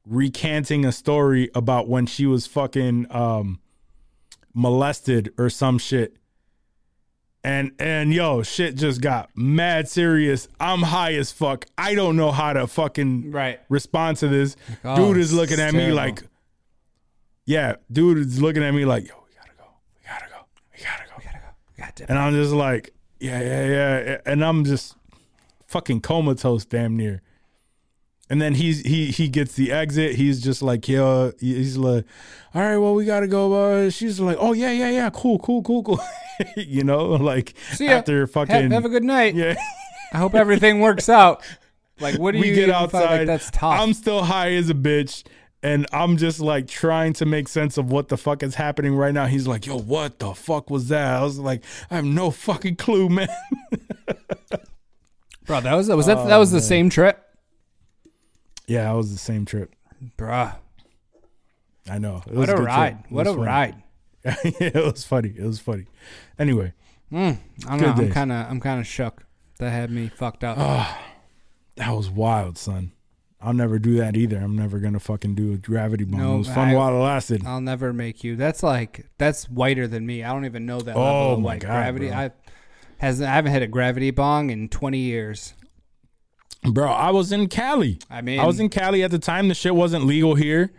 recanting a story about when she was fucking um molested or some shit. And and yo, shit just got mad serious. I'm high as fuck. I don't know how to fucking Right. respond to this. oh, dude is looking it's at me like Yeah, dude is looking at me like, yo, we gotta go we gotta go. We gotta go. We gotta go. God damn. And I'm just like, yeah, yeah, yeah. And I'm just fucking comatose damn near. And then he's he he gets the exit. He's just like, yo, he's like, all right, well, we gotta go. Uh, she's like, oh yeah, yeah, yeah, cool, cool, cool, cool. [LAUGHS] you know, like after Have, fucking have a good night. yeah, I hope everything works out. Like, what do we you get outside. Like, that's tough. I'm still high as a bitch. And I'm just like trying to make sense of what the fuck is happening right now. He's like, yo, what the fuck was that? I was like, I have no fucking clue, man. [LAUGHS] Bro, that was was that oh, that was the same trip, Yeah, that was the same trip. bruh. I know. It was What a good ride! It What a funny. ride! [LAUGHS] it was funny. It was funny. Anyway, mm, I don't Good know. I'm days. kind of I'm kind of shook. That had me fucked up. Ah, that was wild, son. I'll never do that either. I'm never gonna fucking do a gravity bong. No, it was fun I- while it lasted. I'll never make you. That's like that's whiter than me. I don't even know that Oh level of my like God, gravity. bro. I has I haven't hit a gravity bong in 20 years. Bro, I was in Cali. I mean, I was in Cali at the time. The shit wasn't legal here.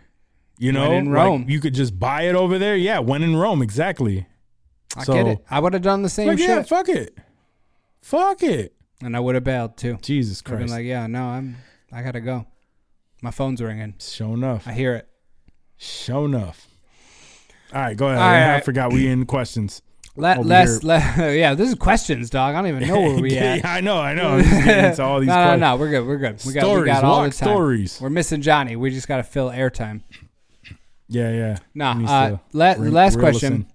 You know, in Like, Rome. you could just buy it over there. Yeah, when in Rome, exactly. I so- get it. I would have done the same Like, shit, yeah, fuck it, fuck it. and I would have bailed too. Jesus Christ! I've been like, yeah, no, I'm. I gotta go. My phone's ringing. show enough, I hear it. show enough. All right, go ahead. All I right. forgot we in questions. Let, Over less, here. le- [LAUGHS] yeah, this is questions, dog. I don't even know where we [LAUGHS] yeah, at. I know, I know. [LAUGHS] I'm just getting into all these no, no, questions. no, we're good. We're good. We got, we Stories, got all the time. stories. We're missing Johnny. We just got to fill airtime. Yeah, yeah. Nah, uh, to la- re- last question. in.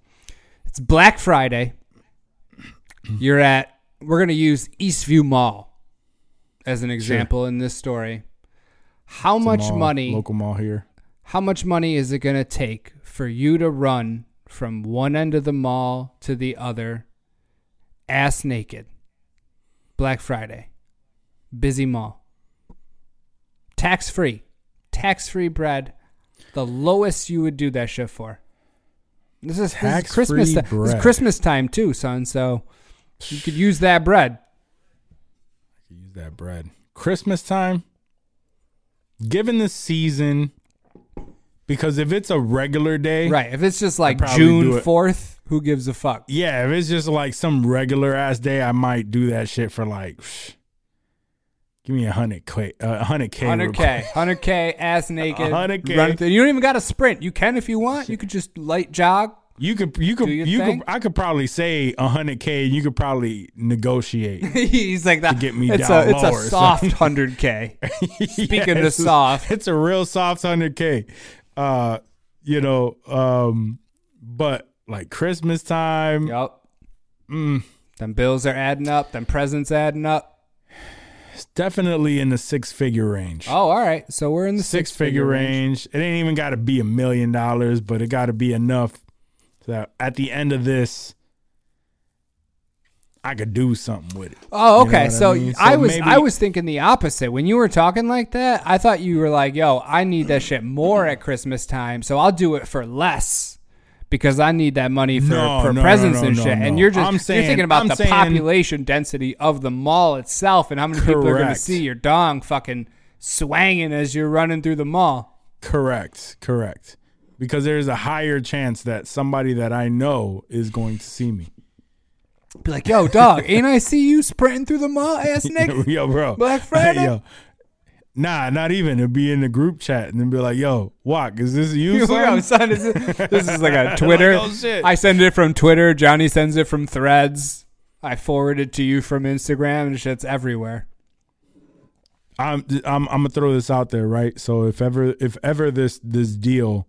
It's Black Friday. You're at. We're gonna use Eastview Mall as an example in this story. How It's much mall, money? Local mall here. How much money is it gonna take for you to run from one end of the mall to the other, ass naked? Black Friday, busy mall, tax free, tax free bread, the lowest you would do that shit for. This is, this is Christmas. ti- This is. Christmas time too, son. So you could use that bread. I could use that bread. Christmas time. Given the season, because if it's a regular day, Right. If it's just like June fourth, who gives a fuck? Yeah, if it's just like some regular ass day, I might do that shit for like. psh, give me a hundred k, a hundred k, Hundred k, hundred k, ass naked, 100K. You don't even got to sprint. You can if you want. You could just light jog. You could, you could, you thing. could. I could probably say a hundred k. And you could probably negotiate. [LAUGHS] He's like that. get me it's down a it's a soft hundred k. [LAUGHS] Speaking of it's a- soft. it's a real soft hundred k. Uh, you know, um, but like Christmas time, Yep. mm, Them bills are adding up. Them presents adding up. it's definitely in the six figure range. Oh, all right. So we're in the six six figure range. It ain't even got to be a million dollars, but it got to be enough so that at the end of this, I could do something with it. Oh, You know okay. I so mean? So I was maybe- I was thinking the opposite. When you were talking like that, I thought you were like, "Yo, I need that shit more at Christmas time, so I'll do it for less." Because I need that money for, No, for no, presents no, and shit, and you're just I'm you're thinking about I'm the saying- population density of the mall itself, and how many people are going to see your dong fucking swanging as you're running through the mall. Correct, correct. Because there's a higher chance that somebody that I know is going to see me. Be like, "Yo, [LAUGHS] dog, ain't I see you sprinting through the mall, ass [LAUGHS] nigga?" yo, bro. Black [LAUGHS] Friday? yo. Nah, not even. It'd be in the group chat and then be like, yo, Walk, is this you? Yo, son? son, is it- this is like a Twitter. oh, shit. I send it from Twitter. Johnny sends it from Threads. I forward it to you from Instagram, and shit's everywhere. I'm I'm I'm gonna throw this out there, right? So if ever if ever this this deal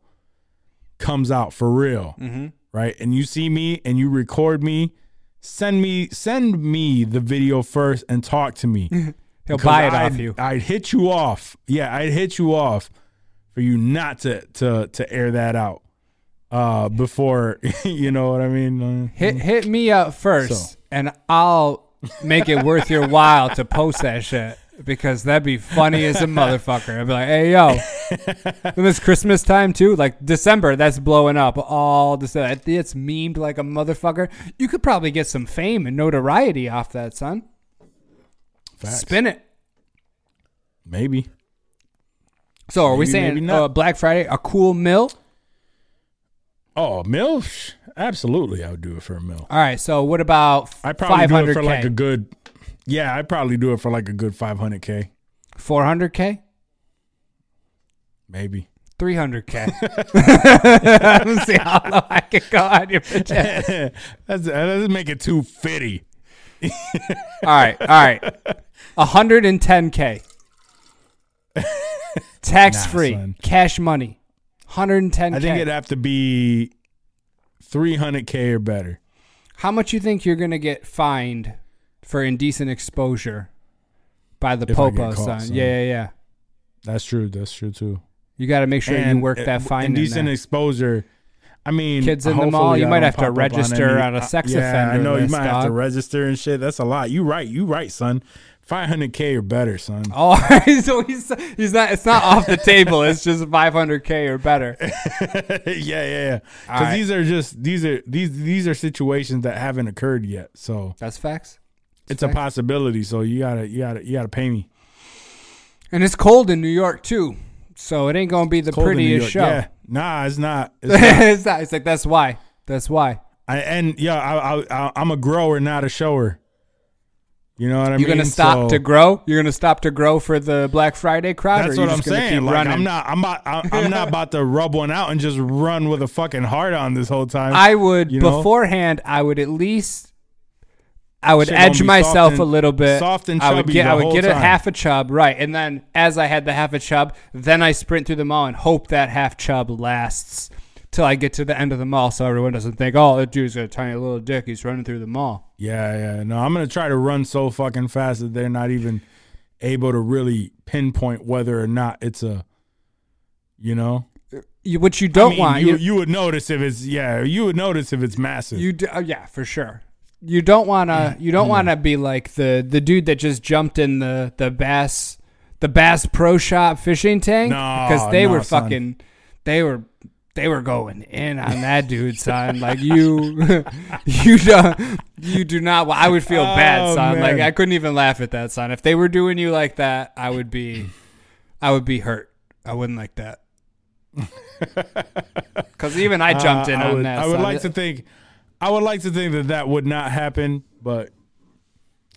comes out for real, Mm-hmm. right? And you see me and you record me, send me send me the video first and talk to me. [LAUGHS] He'll buy it I'd, off you. I'd hit you off. Yeah, I'd hit you off for you not to to to air that out uh before [LAUGHS] you know what I mean. Uh, Hit hit me up first, So. and I'll make it worth your while to post that shit because that'd be funny as a motherfucker. I'd be like, hey yo, and it's Christmas time too, like December, that's blowing up all December. It's memed like a motherfucker. You could probably get some fame and notoriety off that, son. facts. Spin it. Maybe. So are we Maybe, saying uh, Black Friday a cool mill? Oh, mill? Absolutely, I would do it for a mill. All right. So what about I probably do it 500k, for like a good. Yeah, I'd probably do it for like a good 500k, 400k, maybe. 300k? Let's [LAUGHS] [LAUGHS] see how low I can go on your ass. [LAUGHS] That's, uh, that doesn't make it too fitty. All right, all right. 110k. Tax free, son. cash money. 110k. I think it'd have to be 300k or better. How much you think you're gonna get fined for indecent exposure by the If popo, son? Yeah, yeah, yeah. That's true. That's true too. You got to make sure you work uh, that fine in Indecent exposure. I mean, Kids in the mall, you might have to on register any- on a uh, sex yeah, offender I know list, you might have to register and shit. That's a lot. You right. You right, son. 500k or better, son. [LAUGHS] Oh, so he's he's not. It's not off the table. It's just 500k or better. [LAUGHS] yeah, yeah, yeah. Because right. these are just these are these these are situations that haven't occurred yet. So That's facts. It's a possibility. So you gotta you gotta you gotta pay me. And it's cold in New York too, so it ain't gonna be the Cold in New prettiest York. show. Yeah, nah, it's not. [LAUGHS] It's not. it's not. It's like that's why. That's why. I, and yeah, I, I, I, I'm a grower, not a shower. You know what I mean? You're gonna stop So- to grow. You're gonna stop to grow for the Black Friday crowd. That's what I'm just gonna saying. Keep Like, running? I'm not. I'm not. I'm I'm not about to rub one out and just run with a fucking heart on this whole time. I would You know? beforehand. I would at least. I would Shit edge myself soft a little bit. soft and I would chubby get. I would get a time. half a chub right, and then as I had the half a chub, then I sprint through the mall and hope that half chub lasts till I get to the end of the mall, so everyone doesn't think, "Oh, that dude's got a tiny little dick. He's running through the mall." yeah, yeah. No, I'm gonna try to run so fucking fast that they're not even able to really pinpoint whether or not it's a. You know, You, what you don't I mean, want, you, you, you would notice if it's yeah, you would notice if it's massive. You do, oh, yeah, for sure. You don't want to. You don't want to be like the the dude that just jumped in the the bass the Bass Pro Shop fishing tank No, because they no, were son. fucking they were they were going in on that dude, son. Like you, [LAUGHS] you don't, you do not. I would feel bad, Oh, son. Like. I couldn't even laugh at that, son. If they were doing you like that, I would be, I would be hurt. I wouldn't like that. [LAUGHS] Because even I jumped Uh, in I on would, that. I would son. like to think, I would like to think that that would not happen, but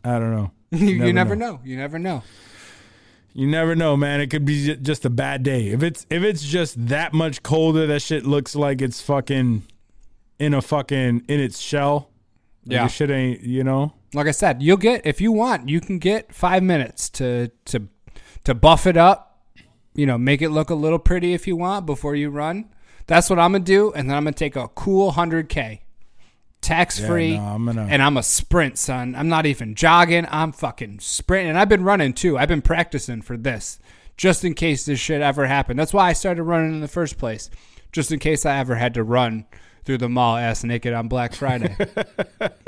I don't know. you, [LAUGHS] you never never know. know. You never know. You never know, man. It could be just a bad day. If it's if it's just that much colder, that shit looks like it's fucking in a fucking in its shell. Like Yeah. shit ain't. You know. like I said, you'll get if you want, you can get five minutes to to to buff it up. You know, make it look a little pretty if you want before you run. That's what I'm gonna do, and then I'm gonna take a cool hundred k, tax free, no, I'm gonna- and I'm a sprint, son. I'm not even jogging. I'm fucking sprinting, and I've been running too. I've been practicing for this, just in case this shit ever happened. That's why I started running in the first place, just in case I ever had to run through the mall ass naked on Black Friday. [LAUGHS]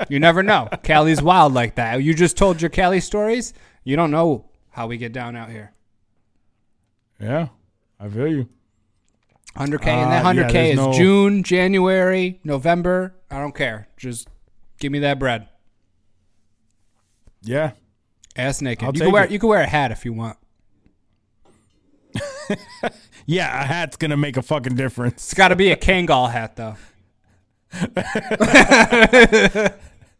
You never know. Cali's wild like that. You just told your Cali stories. You don't know how we get down out here. Yeah, I feel you. 100K, and that Uh, 100K there's is no- June, January, November. I don't care. Just give me that bread. Yeah, Ass naked. I'll you can wear it. you can wear a hat if you want. [LAUGHS] yeah. A hat's gonna make a fucking difference. It's got to be a Kangol hat though. [LAUGHS]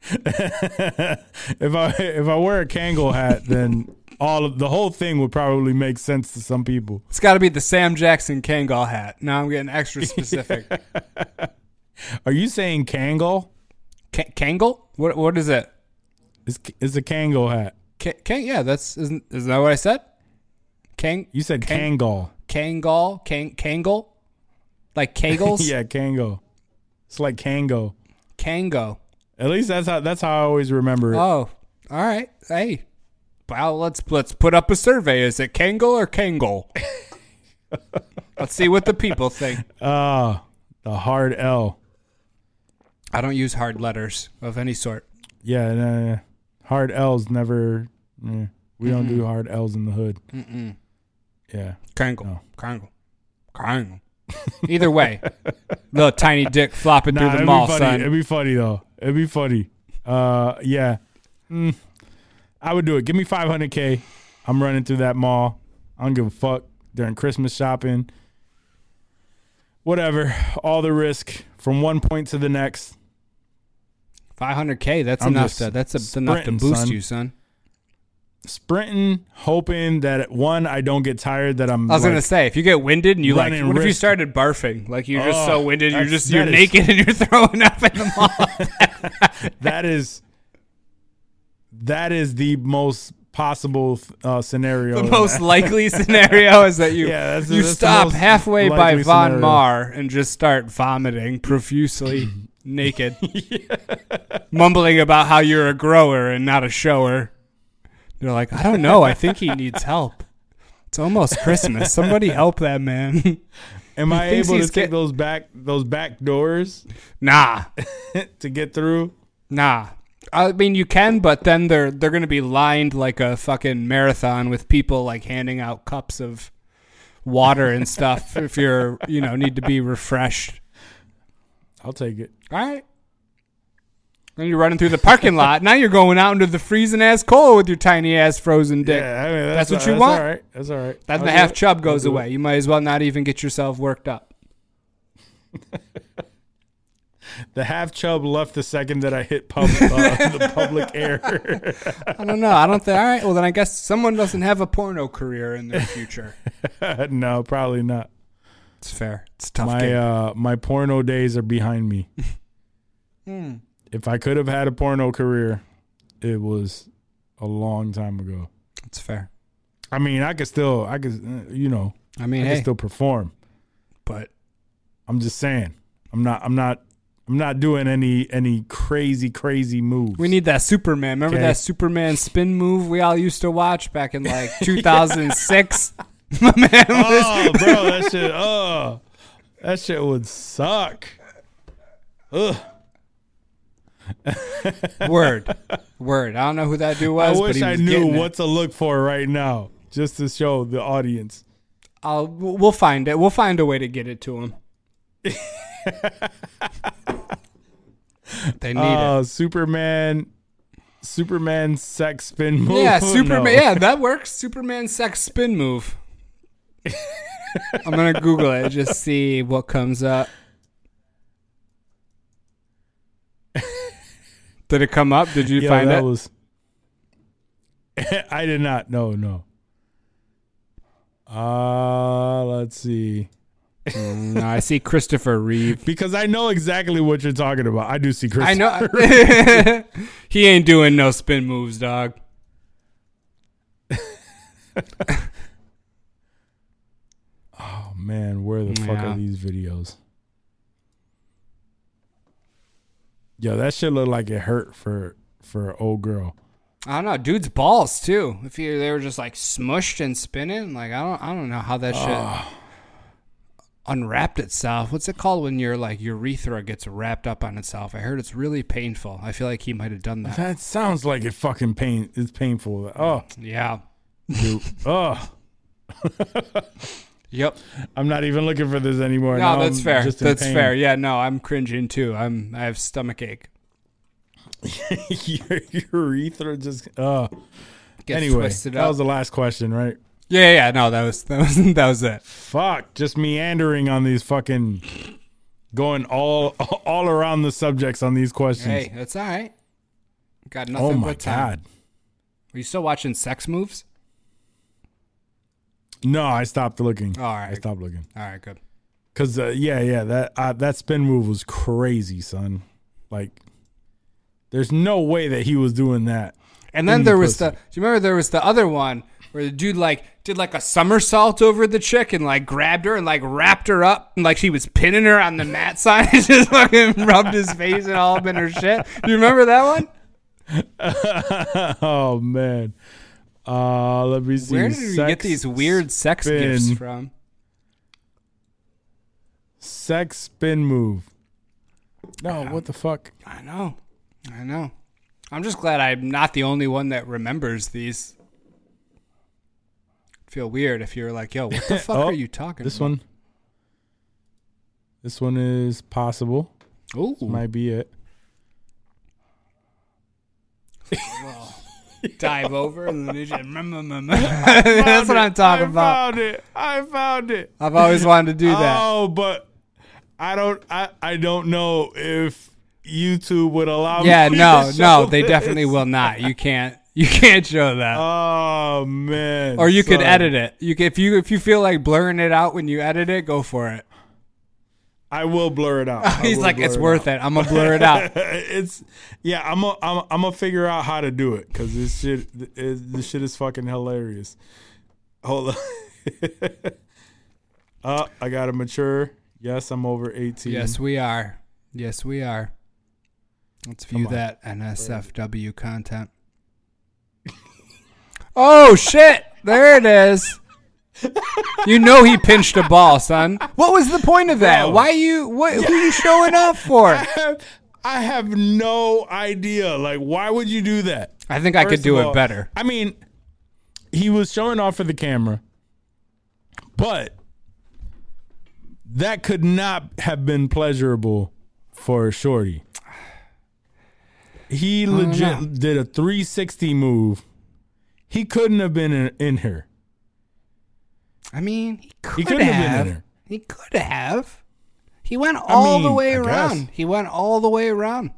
if I if I wear a Kangol hat, then all of the whole thing would probably make sense to some people. It's got to be the Sam Jackson Kangol hat. Now I'm getting extra [LAUGHS] specific. [LAUGHS] Are you saying Kangol? Ka- Kangol? What what is it? It's, it's a Kangol hat. Ka- Kang? Yeah, that's isn't isn't that what I said? Kang You said Kang- Kangol. Kangol? Kang Kangol? Like Kegels? [LAUGHS] yeah, Kango. It's like Kango. Kango. At least that's how that's how I always remember it. Oh, all right. Hey, well, let's let's put up a survey. Is it Kangle or Kangle? [LAUGHS] let's see what the people think. Ah, the hard L. I don't use hard letters of any sort. Yeah, nah, hard L's never. we don't do hard L's in the hood. Mm-mm. Yeah. Kangle. No. Kangle. Kangle. Either way, [LAUGHS] little tiny dick flopping Nah, through the mall, funny. son. It'd be funny though. It'd be funny. Uh, yeah. Mm, I would do it. Give me 500k. I'm running through that mall. I don't give a fuck during Christmas shopping. Whatever. All the risk from one point to the next. 500k. That's I'm enough. To, that's enough to boost son. you, son. Sprinting, hoping that at one, I don't get tired. That I'm. I was like, gonna say, if you get winded and you like, what if you started barfing? Like you're just so Oh, winded, you're just you're is- naked and you're [LAUGHS] throwing up in the mall. [LAUGHS] that is. That is the most possible uh, scenario. the most [LAUGHS] likely scenario is that you [LAUGHS] Yeah, that's- you that's stop halfway by Von scenario. Mar and just start vomiting profusely [LAUGHS] naked, mumbling about how you're a grower and not a shower. They're like, I don't know. I think he needs help. It's almost Christmas. Somebody help that man. Am I able to he's take get- those back those back doors nah, to get through? nah. I mean, you can, but then they're they're gonna be lined like a fucking marathon with people like handing out cups of water and stuff [LAUGHS] if you're you know need to be refreshed. I'll take it. All right. Then you're running through the parking lot. Now you're going out into the freezing ass cold with your tiny ass frozen dick. Yeah, I mean, That's that's, what you want? that's want? All right. That's all right. Then the half it. chub goes away. You might as well not even get yourself worked up. [LAUGHS] [LAUGHS] The half chub left the second that I hit pub, uh, the public [LAUGHS] air. I don't know. I don't think. All right. Well, then I guess someone doesn't have a porno career in their future. [LAUGHS] no, probably not. It's fair. It's tough. My uh, my porno days are behind me. Hmm. If I could have had a porno career, it was a long time ago. it's fair. I mean, I could still, I could, uh, you know, I mean, I hey, could still perform. but I'm just saying, I'm not, I'm not, I'm not doing any any crazy crazy moves. we need that Superman. Remember Okay. that Superman spin move we all used to watch back in like [LAUGHS] 2006? [LAUGHS] [LAUGHS] My man oh, was Oh, bro, that shit. Oh, that shit would suck. Ugh. word, word. I don't know who that dude I was, but wish I knew getting it. what to look for right now, just to show the audience. I'll we'll find it. We'll find a way to get it to him. They need Uh, Superman, Superman sex spin move. Yeah, [LAUGHS] No. Superman. Yeah, that works. Superman sex spin move. I'm gonna Google it. Just see what comes up. Did it come up? Did you Yo, find that it? was. [LAUGHS] I did not. No, no. Uh, let's see. Mm, no, I see Christopher Reeve. [LAUGHS] Because I know exactly what you're talking about. I do see Chris. I know [LAUGHS] [LAUGHS] he ain't doing no spin moves, dog. Oh man, where the fuck Yeah. are these videos? Yo, that shit looked like it hurt for for an old girl. I don't know, dude's balls too. If you, they were just like smushed and spinning, like I don't, I don't know how that shit unwrapped itself. What's it called when your like urethra gets wrapped up on itself? I heard it's really painful. I feel like he might have done that. That sounds like it fucking pain. It's painful. Oh, Yeah. dude. oh, [LAUGHS] Yep. I'm not even looking for this anymore. No, Now that's I'm fair. That's pain. fair. Yeah. No, I'm cringing too. I'm. I have stomach ache. [LAUGHS] your urethra just. Uh. Gets Anyway, twisted that was the last question, right? Yeah. Yeah. No, that was [LAUGHS] that was that was it. Fuck, just meandering on these fucking, going all all around the subjects on these questions. Hey, that's all right. Got nothing oh my but time. god. Are you still watching Sex Moves? No, I stopped looking. All right. I stopped looking. All right. Good. Cause uh, yeah, yeah, that uh, that spin move was crazy, son. Like, there's no way that he was doing that. And then there the was the. Do you remember there was the other one where the dude like did like a somersault over the chick and like grabbed her and like wrapped her up and like she was pinning her on the mat [LAUGHS] side and just fucking rubbed his face and all up in her shit. Do you remember that one? [LAUGHS] oh man. Uh let me see. Where did you get these weird sex spin. gifts from? Sex spin move. No, what the fuck? I know. I know. I'm just glad I'm not the only one that remembers these. Feel weird if you're like, yo, what the [LAUGHS] fuck Oh, are you talking This about? one. This one is possible. Ooh. Might be it. [LAUGHS] dive over and then just mmm, mmm, mmm, [LAUGHS] That's what I'm talking I about. I found it. I found it. I've always wanted to do that. Oh, but I don't. I I don't know if YouTube would allow. yeah, no, no, show they definitely will not. You can't you can't show that. Oh man. or you could edit it. You can, if you if you feel like blurring it out when you edit it, go for it. I will blur it out. [LAUGHS] He's like, it's worth it. I'm gonna blur it out. [LAUGHS] it's yeah. I'm a, I'm gonna figure out how to do it because this shit is, this shit is fucking hilarious. Hold on. uh, [LAUGHS] I gotta mature. Yes, I'm over 18. Yes, we are. Yes, we are. Let's view that NSFW content. Oh shit! There it is. You know he pinched a ball, son. What was the point of that? Bro. Why you? What? Who you showing up for? [LAUGHS] I have, I have no idea. Like, why would you do that? I think I could do of it better. I mean, he was showing off for the camera, but that could not have been pleasurable for Shorty. He legit did a 360 move. He couldn't have been in, in her. I mean, he could He couldn't have been in have. there. He could have. He went all the mean, way I around. guess. He went all the way around.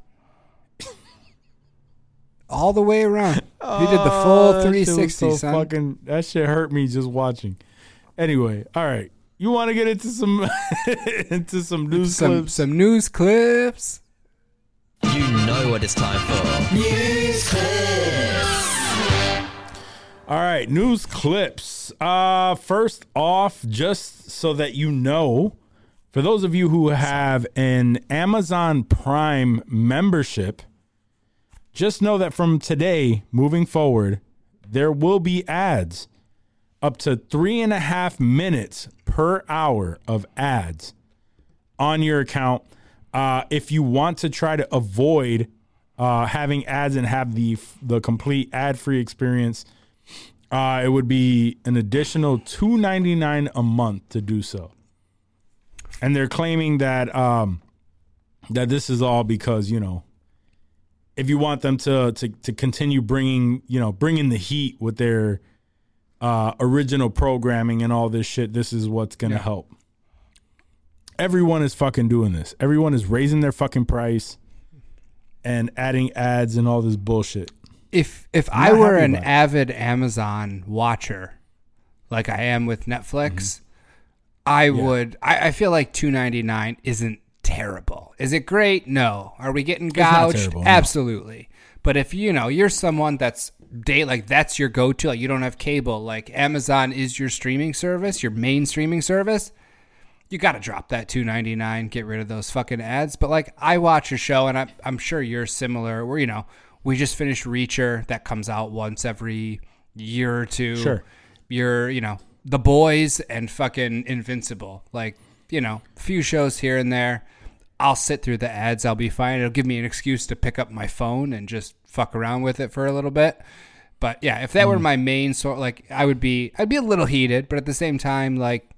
all the way around. He did the Oh, full that shit 360, so son. Fucking, that shit hurt me just watching. Anyway, all right. You want to get into some [LAUGHS] into some news some clips? some news clips. You know what it's time for. All right, news clips. Uh first off, just so that you know, for those of you who have an Amazon Prime membership, just know that from today moving forward, there will be ads up to three and a half minutes per hour of ads on your account. Uh, if you want to try to avoid uh, having ads and have the the complete ad free experience, uh, it would be an additional two ninety nine a month to do so. And they're claiming that um, that this is all because you know if you want them to to to continue bringing you know bringing the heat with their uh, original programming and all this shit, this is what's gonna help. Everyone is fucking doing this. Everyone is raising their fucking price and adding ads and all this bullshit. If if I were an avid Amazon watcher, like I am with Netflix, Mm-hmm. I would. I, I feel like two ninety nine isn't terrible. Is it great? No. Are we getting gouged? terrible, no. Absolutely. But if you know you're someone that's day like that's your go to, like you don't have cable, like Amazon is your streaming service, your main streaming service. You got to drop that two ninety nine. Get rid of those fucking ads. But like, I watch a show, and I, I'm sure you're similar. Where you know, we just finished Reacher that comes out once every year or two. Sure. You're, you know, The Boys and fucking Invincible. Like, you know, a few shows here and there. I'll sit through the ads. I'll be fine. It'll give me an excuse to pick up my phone and just fuck around with it for a little bit. But yeah, if that were mm. my main sort, like I would be, I'd be a little heated, but at the same time, like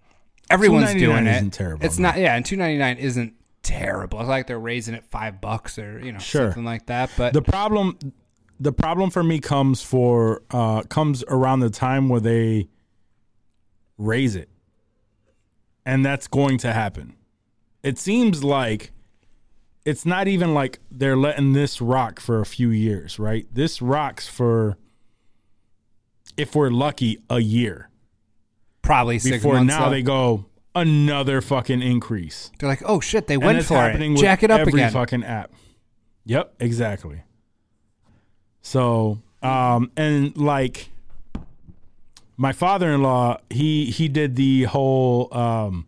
everyone's doing $2.99 it. terrible, It's no. not, yeah, and two ninety nine isn't terrible. It's like they're raising it five bucks or you know Sure. something like that. But the problem the problem for me comes for uh comes around the time where they raise it and that's going to happen it seems like it's not even like they're letting this rock for a few years right this rocks for if we're lucky a year probably six before now though. they go another fucking increase They're like, oh shit, they went for it. Jack it up every again. fucking app. Yep, exactly. So, um, and like my father-in-law he he did the whole um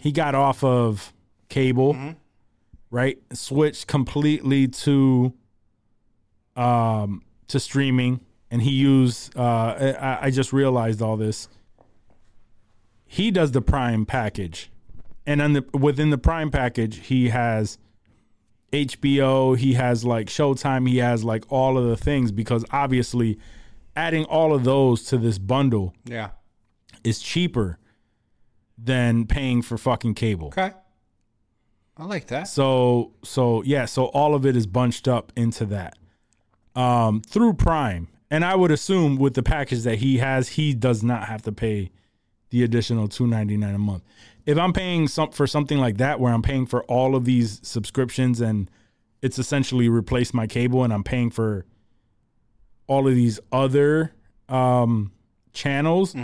he got off of cable right switched completely to um to streaming and he used uh I, I just realized all this he does the prime package and on the within the prime package he has HBO, he has like Showtime, he has like all of the things because obviously adding all of those to this bundle Yeah. is cheaper than paying for fucking cable. Okay. I like that. So so yeah, so all of it is bunched up into that. Um through Prime. And I would assume with the package that he has, he does not have to pay the additional 2.99 a month. If I'm paying some for something like that where I'm paying for all of these subscriptions and it's essentially replaced my cable and I'm paying for all of these other um channels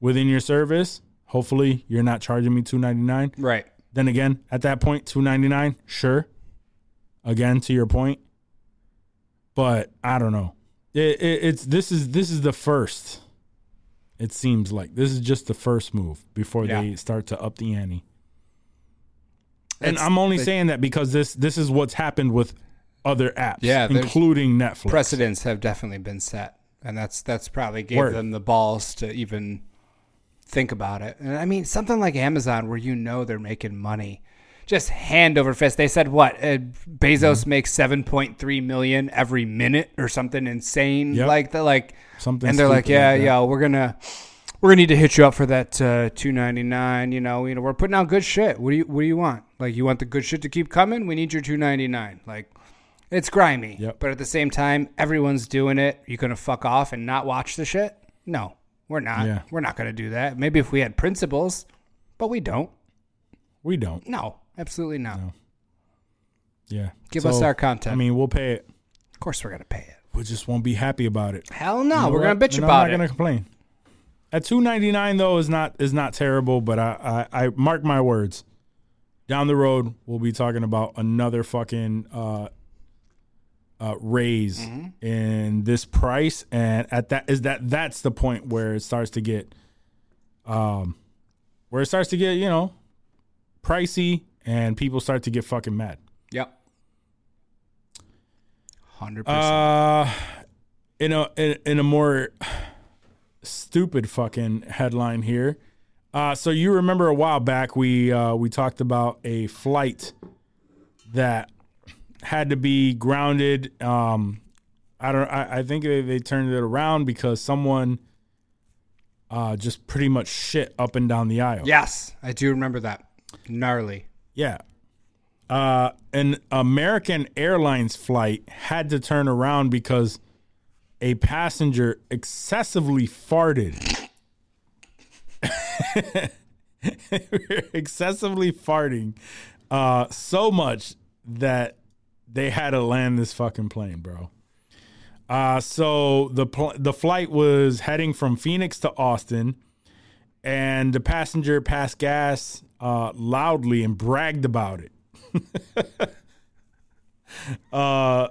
within your service, hopefully you're not charging me 2.99. Right. Then again, at that point, two ninety nine, sure. Again, to your point, but I don't know. It, it, it's this is this is the first. It seems like this is just the first move before they start to up the ante. And It's- I'm only they- saying that because this this is what's happened with other apps, Yeah, including Netflix. Precedents have definitely been set, and that's that's probably gave Word. them the balls to even think about it. And I mean, something like Amazon, where you know they're making money, just hand over fist. They said what uh, Bezos Mm-hmm. makes seven point three million every minute or something insane Yep. like that. Like Something and they're like, yeah, like yeah, we're gonna. We're gonna need to hit you up for that uh, two ninety nine. You know, you know, we're putting out good shit. What do you What do you want? Like, you want the good shit to keep coming? We need your two ninety nine. Like, it's grimy, Yep. but at the same time, everyone's doing it. You gonna fuck off and not watch the shit? No, we're not. Yeah. We're not gonna do that. Maybe if we had principles, but we don't. We don't. No, absolutely not. Yeah. Give us our content. I mean, we'll pay it. Of course, we're gonna pay it. We just won't be happy about it. Hell no, You know we're what? gonna bitch And about I'm it. not gonna complain. At two ninety nine though is not is not terrible, but I, I I mark my words. Down the road, we'll be talking about another fucking uh, uh, raise Mm-hmm. in this price, and at that is that that's the point where it starts to get, um, where it starts to get you know, pricey, and people start to get fucking mad. Yep. Hundred percent. Uh, in a in, in a more stupid fucking headline here. Uh, so you remember a while back we uh, we talked about a flight that had to be grounded. Um, I don't. I, I think they, they turned it around because someone uh, just pretty much shit up and down the aisle. Yes, I do remember that. Gnarly. Yeah. Uh, an American Airlines flight had to turn around because a passenger excessively farted. [LAUGHS] excessively farting uh, so much that they had to land this fucking plane, bro. Uh, so the pl- the flight was heading from Phoenix to Austin, and the passenger passed gas uh, loudly and bragged about it. [LAUGHS] uh,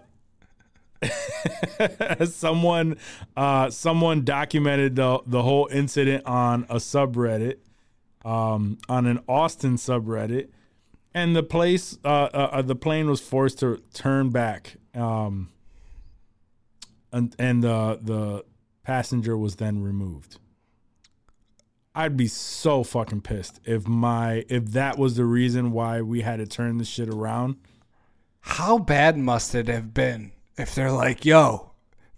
[LAUGHS] someone uh, someone documented the the whole incident on a subreddit, um, on an Austin subreddit, and the place uh, uh, uh, the plane was forced to turn back. Um, and and the the passenger was then removed. I'd be so fucking pissed if my if that was the reason why we had to turn this shit around. How bad must it have been if they're like, yo,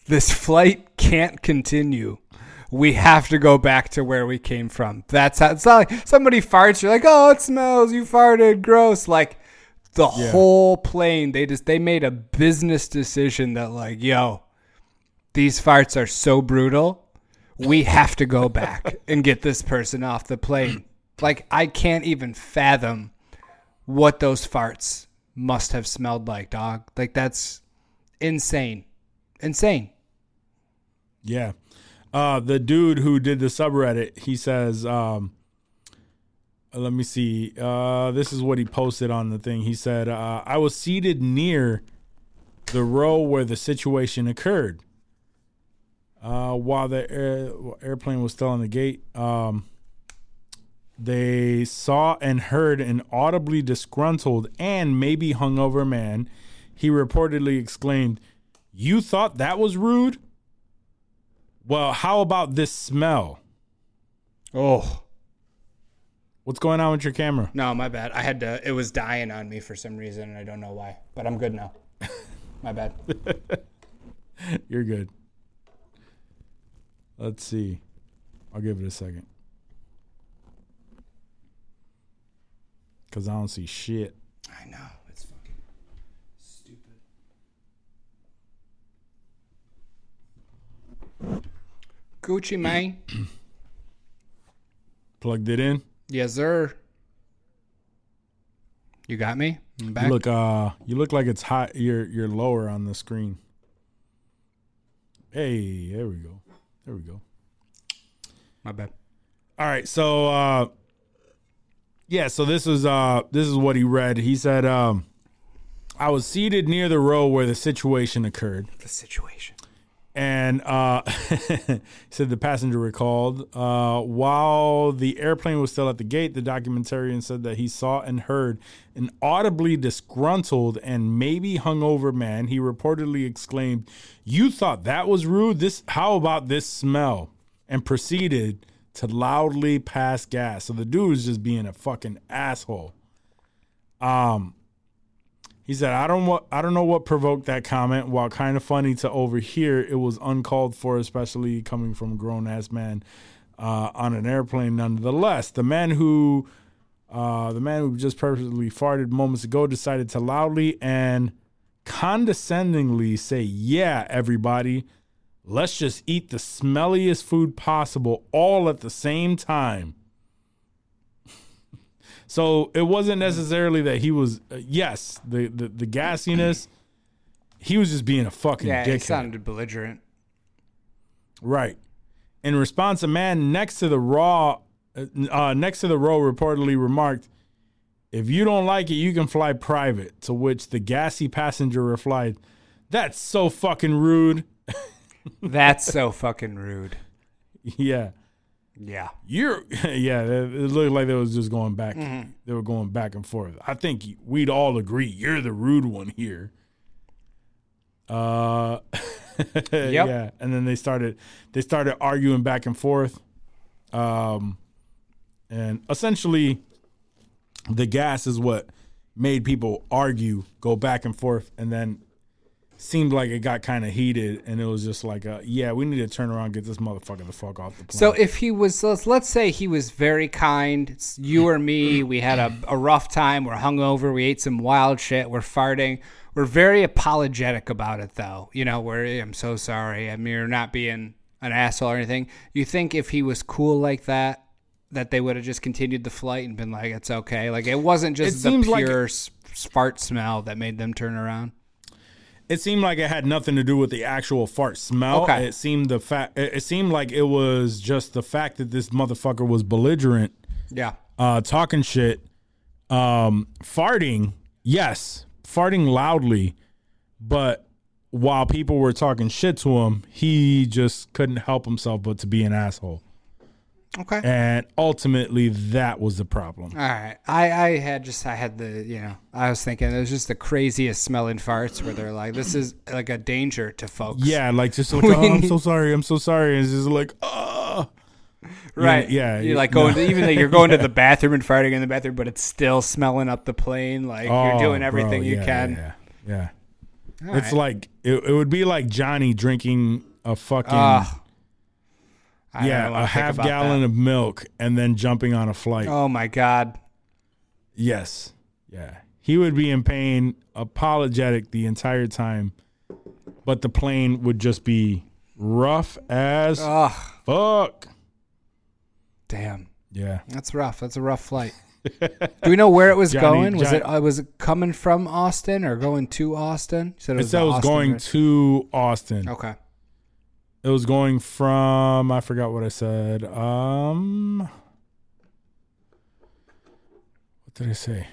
this flight can't continue. We have to go back to where we came from. That's how it's not like somebody farts, you're like, oh, it smells, you farted, gross. Like the Yeah. whole plane, they just they made a business decision that like, yo, these farts are so brutal. We have to go back and get this person off the plane. Like I can't even fathom what those farts must have smelled like, dog. Like that's insane. Insane. Yeah. Uh, the dude who did the subreddit, he says, um, uh, let me see. Uh, this is what he posted on the thing. He said, uh, I was seated near the row where the situation occurred. Uh, while the air, airplane was still on the gate, um, they saw and heard an audibly disgruntled and maybe hungover man. He reportedly exclaimed, You thought that was rude? Well, how about this smell? Oh What's going on with your camera? no, my bad. I had to. It was dying on me for some reason, and I don't know why. But I'm good now. [LAUGHS] my bad. You're good. Let's see. I'll give it a second. Because I don't see shit. I know it's fucking stupid. Gucci man. [CLEARS THROAT] Plugged it in. Yes, sir. You got me. I'm back. You look uh you look like it's hot you're you're lower on the screen. Hey, there we go. There we go. My bad. All right, so uh yeah, so this is uh this is what he read. He said um I was seated near the row where the situation occurred. The situation. And uh, [LAUGHS] said the passenger recalled uh, while the airplane was still at the gate the documentarian said that he saw and heard an audibly disgruntled and maybe hungover man. He reportedly exclaimed you thought that was rude? This how about this smell and proceeded to loudly pass gas. So the dude was just being a fucking asshole. Um he said, "I don't what I don't know what provoked that comment. While kind of funny to overhear, it was uncalled for, especially coming from a grown ass man uh, on an airplane. Nonetheless, the man who uh, the man who just purposely farted moments ago decided to loudly and condescendingly say, "Yeah, everybody, let's just eat the smelliest food possible all at the same time." So it wasn't necessarily that he was. Uh, yes, the, the the gassiness. He was just being a fucking Yeah, it dickhead. sounded belligerent. Right. In response, a man next to the raw, uh, uh, next to the row, reportedly remarked, "If you don't like it, you can fly private." To which the gassy passenger replied, "That's so fucking rude." [LAUGHS] That's so fucking rude. yeah, Yeah. you're. [LAUGHS] Yeah, it it looked like they was just going back. They were going back and forth. I think we'd all agree you're the rude one here. Uh, [LAUGHS] yeah, and then they started they started arguing back and forth, um, and essentially, the gas is what made people argue, go back and forth, and then seemed like it got kind of heated, and it was just like, uh, yeah, we need to turn around, and get this motherfucker the fuck off the plane. So if he was, let's, let's say he was very kind. It's you or me. We had a, a rough time. We're hungover. We ate some wild shit. We're farting. We're very apologetic about it, though. You know, we're I'm so sorry. I mean, you're not being an asshole or anything. You think if he was cool like that, that they would have just continued the flight and been like, it's okay. Like it wasn't just It the seems like- pure fart smell that made them turn around. It seemed like it had nothing to do with the actual fart smell. Okay. It seemed the fact. It it seemed like it was just the fact that this motherfucker was belligerent, Yeah. uh, talking shit, um, farting. Yes, farting loudly, but while people were talking shit to him, he just couldn't help himself but to be an asshole. Okay. And ultimately, that was the problem. All right. I, I had just I had the you know I was thinking it was just the craziest smelling farts where they're like this is like a danger to folks. Yeah, like just like, [LAUGHS] oh, I'm so sorry, I'm so sorry. And it's just like, oh. Right. yeah, You're like going no. to even though you're going to the [LAUGHS] bathroom and farting in the bathroom, but it's still smelling up the plane. Like you're Oh, doing bro, everything you yeah, can. Yeah, yeah. All It's right. like it, it would be like Johnny drinking a fucking Ugh. I yeah a half gallon that. of milk and then jumping on a flight. Oh my god. Yes, yeah. He would be in pain, apologetic the entire time, but the plane would just be rough as Ugh. fuck. Damn. Yeah. That's rough. That's a rough flight. [LAUGHS] Do we know where it was Johnny- going? Was Johnny- it uh, was it coming from Austin or going to Austin? You said it It was, said it was Austin going to Austin. Okay. It was going from I forgot what I said. Um what did I say?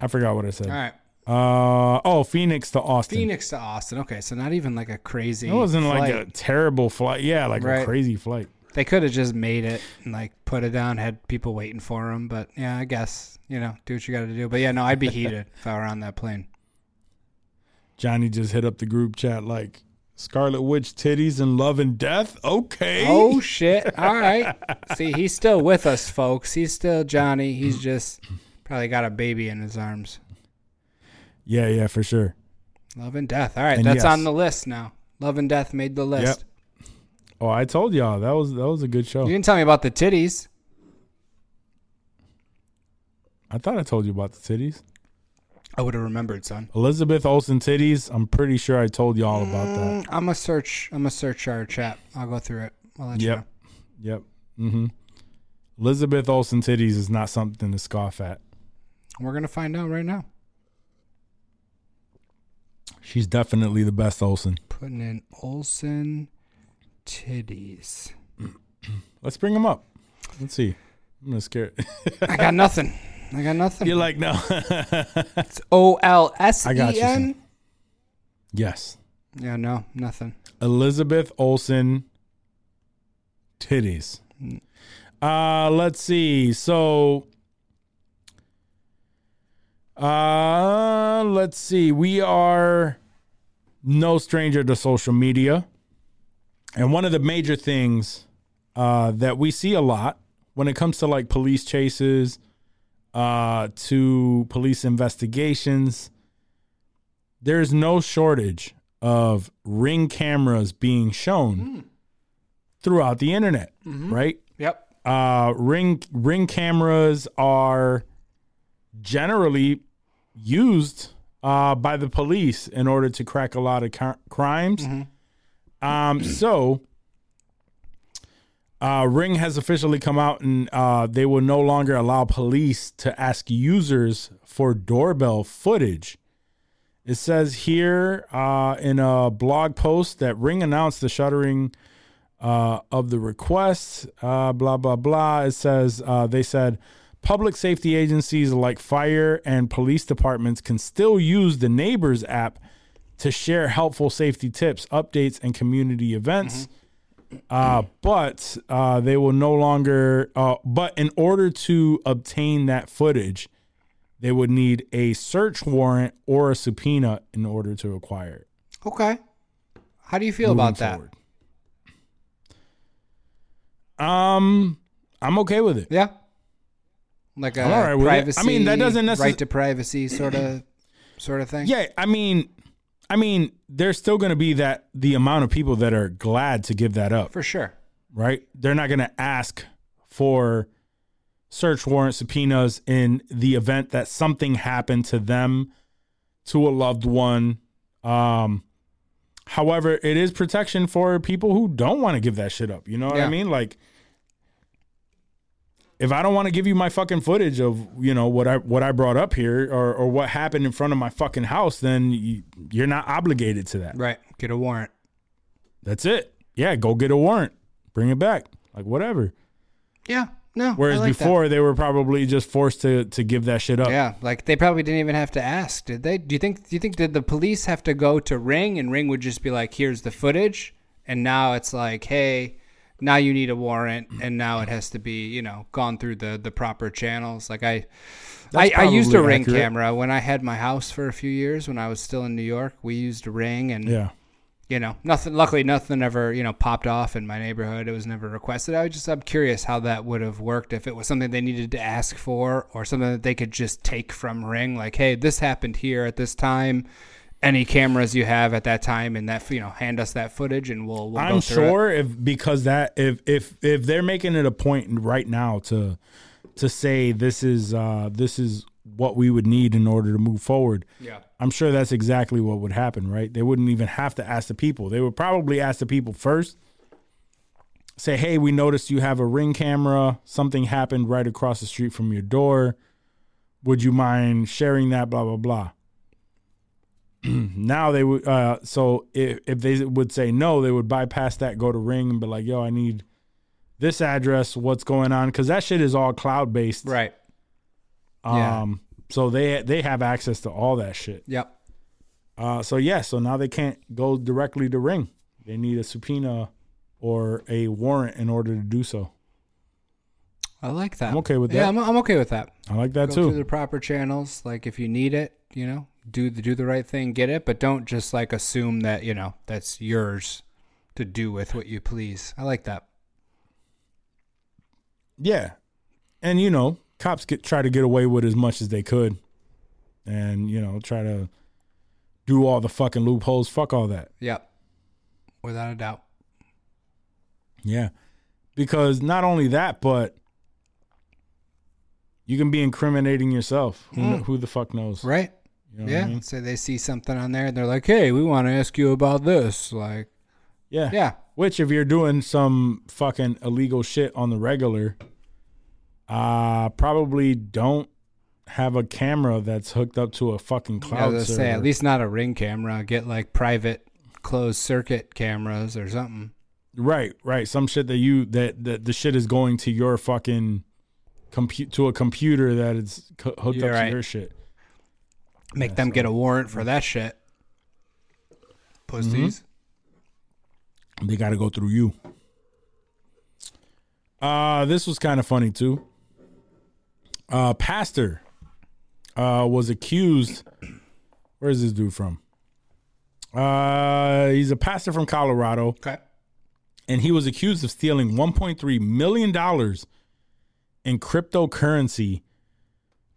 I forgot what I said. All right. Uh oh, Phoenix to Austin. Phoenix to Austin. Okay, so not even like a crazy. It wasn't like a terrible flight. Yeah, like a crazy flight. They could have just made it and like put it down, had people waiting for them. But yeah, I guess you know, do what you got to do. But yeah, no, I'd be [LAUGHS] heated if I were on that plane. Johnny just hit up the group chat like Scarlet Witch titties and love and death. Okay. Oh shit! All right. See, he's still with us, folks. He's still Johnny. He's just probably got a baby in his arms. Yeah, yeah, for sure. Love and death. All right, And that's yes. on the list now. Love and death made the list. Oh, I told y'all that was that was a good show. You didn't tell me about the titties. I thought I told you about the titties. I would have remembered, son. Elizabeth Olsen titties. I'm pretty sure I told y'all about that. Mm, I'm gonna search. I'm gonna search our chat. I'll go through it. I'll let you Yep. know. Yep. Mm-hmm. Elizabeth Olsen titties is not something to scoff at. We're gonna find out right now. She's definitely the best Olsen. Putting in Olsen titties. [CLEARS THROAT] Let's bring them up. Let's see. I'm gonna scare. [LAUGHS] I got nothing. [LAUGHS] I got nothing. You're like no. It's O L S E N. yes. Yeah, no, nothing. Elizabeth Olsen titties. Uh let's see. So uh let's see. We are no stranger to social media. And one of the major things uh that we see a lot when it comes to like police chases uh to police investigations there's no shortage of ring cameras being shown throughout the internet, right? Yep. Uh, ring ring cameras are generally used uh, by the police in order to crack a lot of cr- crimes. Um, so. Uh, Ring has officially come out and uh, they will no longer allow police to ask users for doorbell footage. It says here uh, in a blog post that Ring announced the shuttering uh, of the requests. Uh, blah blah blah. It says uh, they said public safety agencies like fire and police departments can still use the Neighbors app to share helpful safety tips, updates, and community events. Uh, but uh, they will no longer. Uh, but in order to obtain that footage, they would need a search warrant or a subpoena in order to acquire it. Okay. How do you feel moving about that? forward. Um, I'm okay with it. Yeah. Like a I'm all right privacy. I mean, that doesn't necess- right to privacy sort of sort of thing. Yeah, I mean, I mean, there's still going to be that the amount of people that are glad to give that up, for sure. right? They're not going to ask for search warrant subpoenas in the event that something happened to them, to a loved one. Um, however, it is protection for people who don't want to give that shit up. You know what Yeah. I mean? Like, if I don't want to give you my fucking footage of you know what I what I brought up here or or what happened in front of my fucking house, then you, you're not obligated to that. Right. Get a warrant. That's it. Yeah, go get a warrant, bring it back, like whatever. Yeah. No. Whereas like that. before they were probably just forced to to give that shit up. Yeah, like they probably didn't even have to ask, did they? Do you think? Do you think did the police have to go to Ring and Ring would just be like, "Here's the footage," and now it's like, "Hey, now you need a warrant," and now it has to be, you know, gone through the the proper channels. Like I, I, I used a Ring accurate. camera when I had my house for a few years when I was still in New York. We used a Ring, and Yeah. you know, nothing. Luckily, nothing ever you know popped off in my neighborhood. It was never requested. I was just I'm curious how that would have worked if it was something they needed to ask for or something that they could just take from Ring. Like, hey, this happened here at this time. Any cameras you have at that time, and that you know, hand us that footage, and we'll. we'll I'm go through it. sure if because that if if if they're making it a point right now to to say this is uh this is what we would need in order to move forward. Yeah. I'm sure that's exactly what would happen, right? They wouldn't even have to ask the people. They would probably ask the people first. Say, "Hey, we noticed you have a ring camera. Something happened right across the street from your door. Would you mind sharing that blah blah blah?" [CLEARS THROAT] now they would uh so if if they would say no, they would bypass that, go to ring and be like, "Yo, I need this address. What's going on?" cuz that shit is all cloud based. Right. Yeah. Um so they they have access to all that shit. Yep. Uh, so yeah, so now they can't go directly to ring. They need a subpoena or a warrant in order to do so. I like that. I'm okay with Yeah, that. I'm, I'm okay with that. I like that Go too. through the proper channels. Like if you need it, you know, do the do the right thing, get it, but don't just like assume that you know that's yours to do with what you please. I like that. Yeah, and you know, cops get try to get away with as much as they could, and you know, try to do all the fucking loopholes. Fuck all that. Yep. Without a doubt. Yeah, because not only that, but you can be incriminating yourself. Who, hmm. kn- who the fuck knows? Right? You know yeah. I mean? So they see something on there and they're like, "Hey, we want to ask you about this." Like, Yeah. yeah, Which, if you're doing some fucking illegal shit on the regular, uh, probably don't have a camera that's hooked up to a fucking I cloud server. say at least not a ring camera. Get like private closed circuit cameras or something. Right, right. Some shit that you that that the shit is going to your fucking compute to a computer that is co- hooked You're up right. to your shit. Make them get a warrant for that shit. Pussies. They got to go through you. Uh this was kind of funny too. Uh pastor uh was accused Where's this dude from? Uh he's a pastor from Colorado. Okay. and he was accused of stealing 1.3 million dollars in cryptocurrency.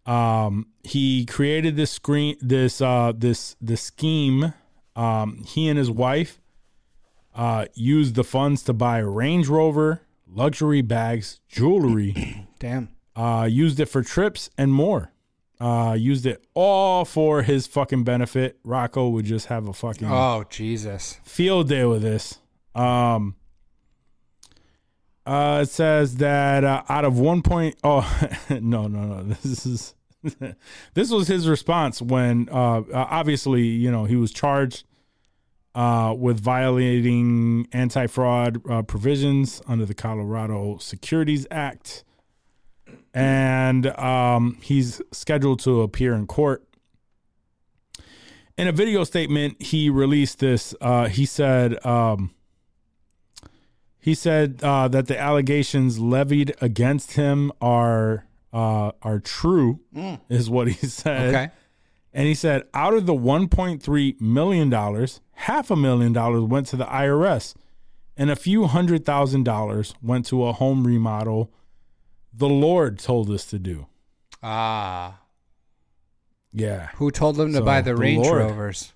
Um, he created this screen, this uh, this this scheme. Um, he and his wife uh, used the funds to buy a Range Rover, luxury bags, jewelry. [CLEARS THROAT] Damn. uh, used it for trips and more. Uh, used it all for his fucking benefit. Rocco would just have a fucking Oh Jesus. field day with this. Um, uh, it says that uh, out of one point, oh [LAUGHS] no, no, no, this is [LAUGHS] this was his response when uh, uh, obviously you know he was charged uh, with violating anti-fraud uh, provisions under the Colorado Securities Act, and um, he's scheduled to appear in court. In a video statement he released this uh, he said um, he said uh, that the allegations levied against him are uh, are true is what he [LAUGHS] said Okay. and he said out of the 1.3 million dollars half a million dollars went to the irs and a few hundred thousand dollars went to a home remodel the lord told us to do Ah. yeah Who told them to So, buy the the Range Lord. Rovers?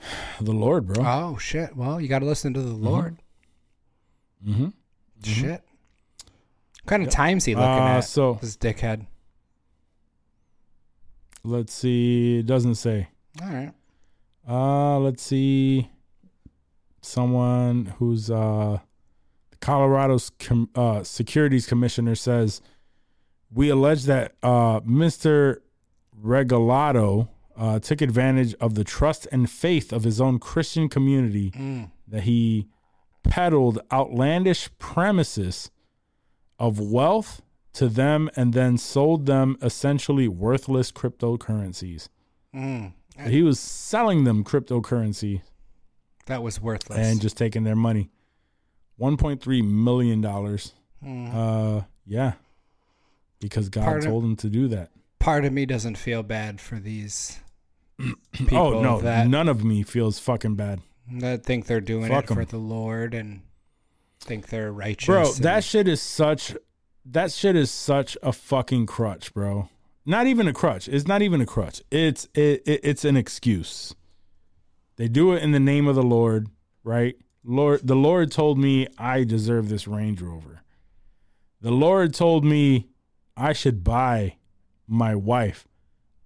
[SIGHS] the lord bro Oh shit. Well, you got to listen to the Lord. mm-hmm. Shit. What kind of times he looking Uh, at? so- this dickhead. let's see it doesn't say All right. Uh, let's see. Someone who's uh, Colorado's com- uh, securities commissioner says we allege that uh, Mr. Regalado uh, took advantage of the trust and faith of his own Christian community that he peddled outlandish premises of wealth to them and then sold them essentially worthless cryptocurrencies. Mm. He was selling them cryptocurrency That was worthless. and just taking their money. One point three million dollars. Uh, yeah, because God Part of- told him to do that. part of me doesn't feel bad for these [CLEARS THROAT] people oh no, none of me feels fucking bad, that think they're doing Fuck it for the Lord and think they're righteous. bro. and- That shit is such. That shit is such a fucking crutch, bro. Not even a crutch. It's not even a crutch. It's it, it it's an excuse. They do it in the name of the Lord, right? Lord, the Lord told me I deserve this Range Rover. The Lord told me I should buy my wife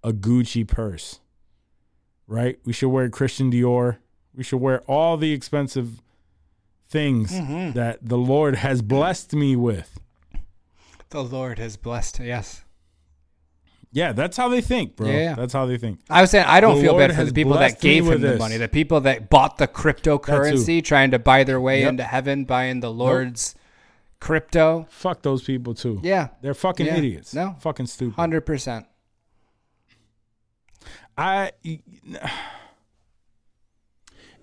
a Gucci purse. Right? We should wear Christian Dior. We should wear all the expensive things mm-hmm. that the Lord has blessed me with. the Lord has blessed. Yes. Yeah, that's how they think, bro. Yeah. That's how they think. I was saying I don't The feel Lord bad for the people that gave him the this. money, the people that bought the cryptocurrency, trying to buy their way Yep. into heaven, buying the Lord's crypto. Fuck those people too. Yeah, They're fucking Yeah. idiots. No. Fucking stupid. hundred percent. I [SIGHS]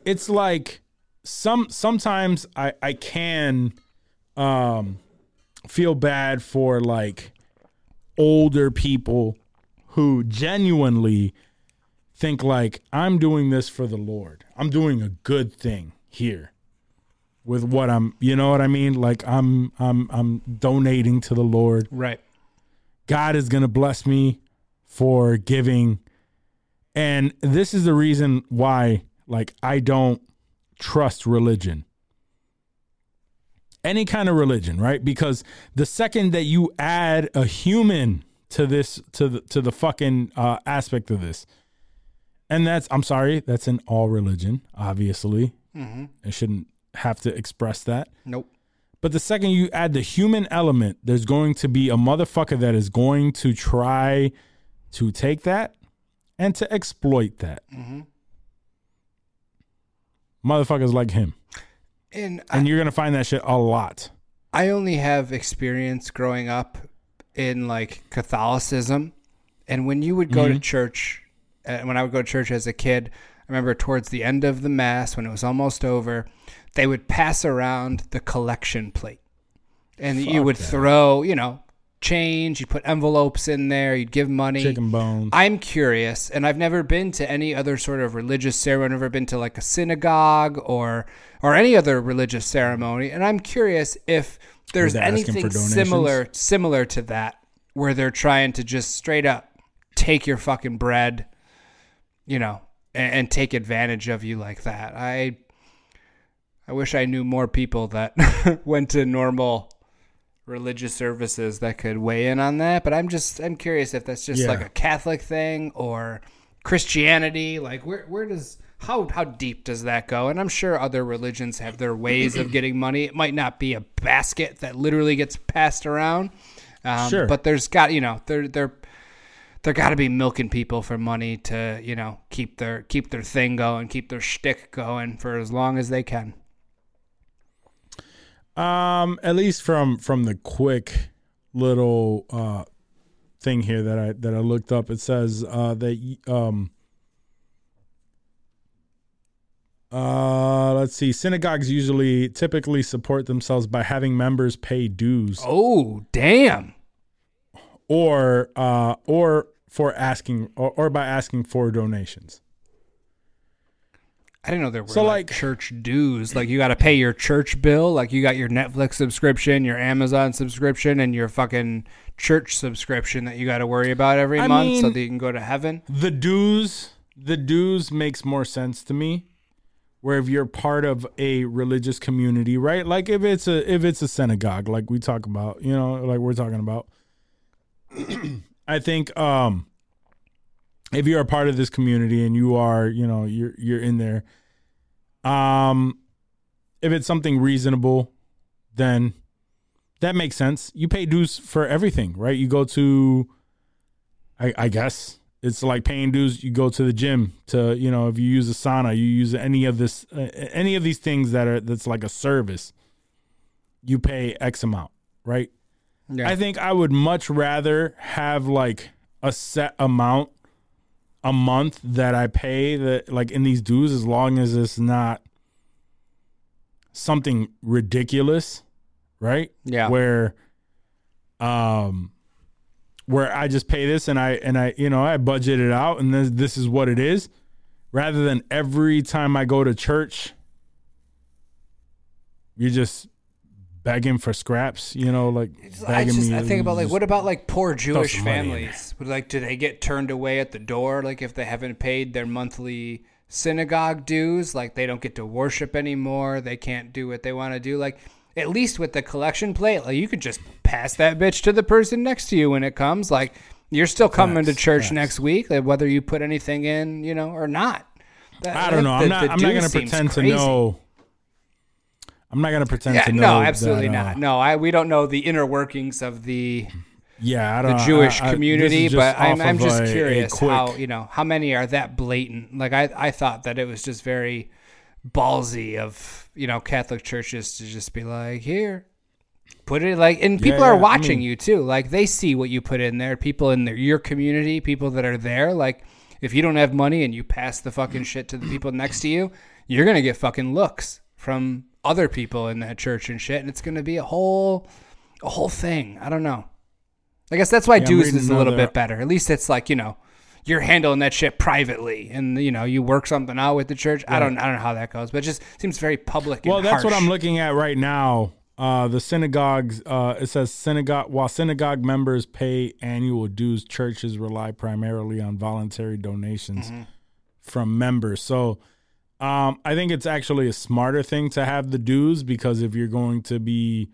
it's like some sometimes I I can um feel bad for like older people who genuinely think like I'm doing this for the Lord. I'm doing a good thing here with what I'm, you know what I mean? Like I'm I'm I'm donating to the Lord. Right. God is going to bless me for giving. And this is the reason why like I don't trust religion. Any kind of religion, right? Because the second that you add a human to this to the to the fucking uh, aspect of this, and that's I'm sorry, that's in all religion, obviously. I shouldn't have to express that. Nope. But the second you add the human element, there's going to be a motherfucker that is going to try to take that and to exploit that. Motherfuckers like him. And And you're going to find that shit a lot. I only have experience growing up in like Catholicism, and when you would go to church, uh, when I would go to church as a kid, I remember towards the end of the mass when it was almost over, they would pass around the collection plate, and you would that. throw, you know, change. You'd put envelopes in there. You'd give money. Chicken bones. I'm curious, and I've never been to any other sort of religious ceremony. I've never been to like a synagogue or or any other religious ceremony, and I'm curious if there's anything similar similar to that, where they're trying to just straight up take your fucking bread, you know, and, and take advantage of you like that. I I wish I knew more people that [LAUGHS] went to normal religious services that could weigh in on that but i'm just i'm curious if that's just Yeah. like a catholic thing or christianity like where where does how how deep does that go and i'm sure other religions have their ways of getting money it might not be a basket that literally gets passed around um, Sure. but there's got you know there there there got to be milking people for money to you know keep their keep their thing going keep their shtick going for as long as they can Um, at least from from the quick little uh thing here that I that I looked up, it says uh that um uh let's see, synagogues usually typically support themselves by having members pay dues. Oh damn. Or uh or for asking or, or by asking for donations. I didn't know there were So, like, like- church dues. Like you got to pay your church bill. Like you got your Netflix subscription, your Amazon subscription, and your fucking church subscription that you got to worry about every I month so that you can go to heaven. The dues, the dues makes more sense to me. Where if you're part of a religious community, right? Like if it's a if it's a synagogue, like we talk about, you know, like we're talking about. [CLEARS THROAT] I think um if you're a part of this community and you are, you know, you're you're in there, um if it's something reasonable, then that makes sense. You pay dues for everything, right? You go to I, I guess it's like paying dues. You go to the gym to, you know, if you use a sauna, you use any of this, uh, any of these things that are that's like a service. You pay X amount, right? Yeah. I think I would much rather have like a set amount a month that I pay that like in these dues, as long as it's not something ridiculous, right? Yeah. Where, um, where I just pay this and I and I you know I budget it out and this this is what it is, rather than every time I go to church, you're just begging for scraps, you know, like I just me. I think about like what about like poor Jewish some money in families? Would like do they get turned away at the door like if they haven't paid their monthly synagogue dues? Like they don't get to worship anymore. They can't do what they want to do. Like at least with the collection plate, like you could just pass that bitch to the person next to you when it comes. Like you're still coming to church facts. next week, like whether you put anything in, you know, or not. That- I don't know. the- I'm not. I'm not gonna seems pretend to know. I'm not gonna pretend Yeah, to know. no, absolutely that, uh, not. No, I we don't know the inner workings of the Yeah, I the don't. Jewish I- I- community, but I'm, I'm just a- a curious quick- how you know how many are that blatant. Like I, I thought that it was just very ballsy of you know Catholic churches to just be like, here, Put it like, and people yeah, are I watching mean- you too. Like they see what you put in there. People in their, your community, people that are there. Like if you don't have money and you pass the fucking shit to the people next to you, you're gonna get fucking looks from other people in that church and shit, and it's gonna be a whole, a whole thing. I don't know. I guess that's why dues reading is a little bit better. At least it's like you know, you're handling that shit privately, and you know you work something out with the church. I don't, I don't know how that goes, but it just seems very public. Well, that's what. I'm looking at right now. Uh, the synagogues, uh, it says synagogue, while synagogue members pay annual dues, churches rely primarily on voluntary donations Mm-hmm. from members. So um, I think it's actually a smarter thing to have the dues because if you're going to be,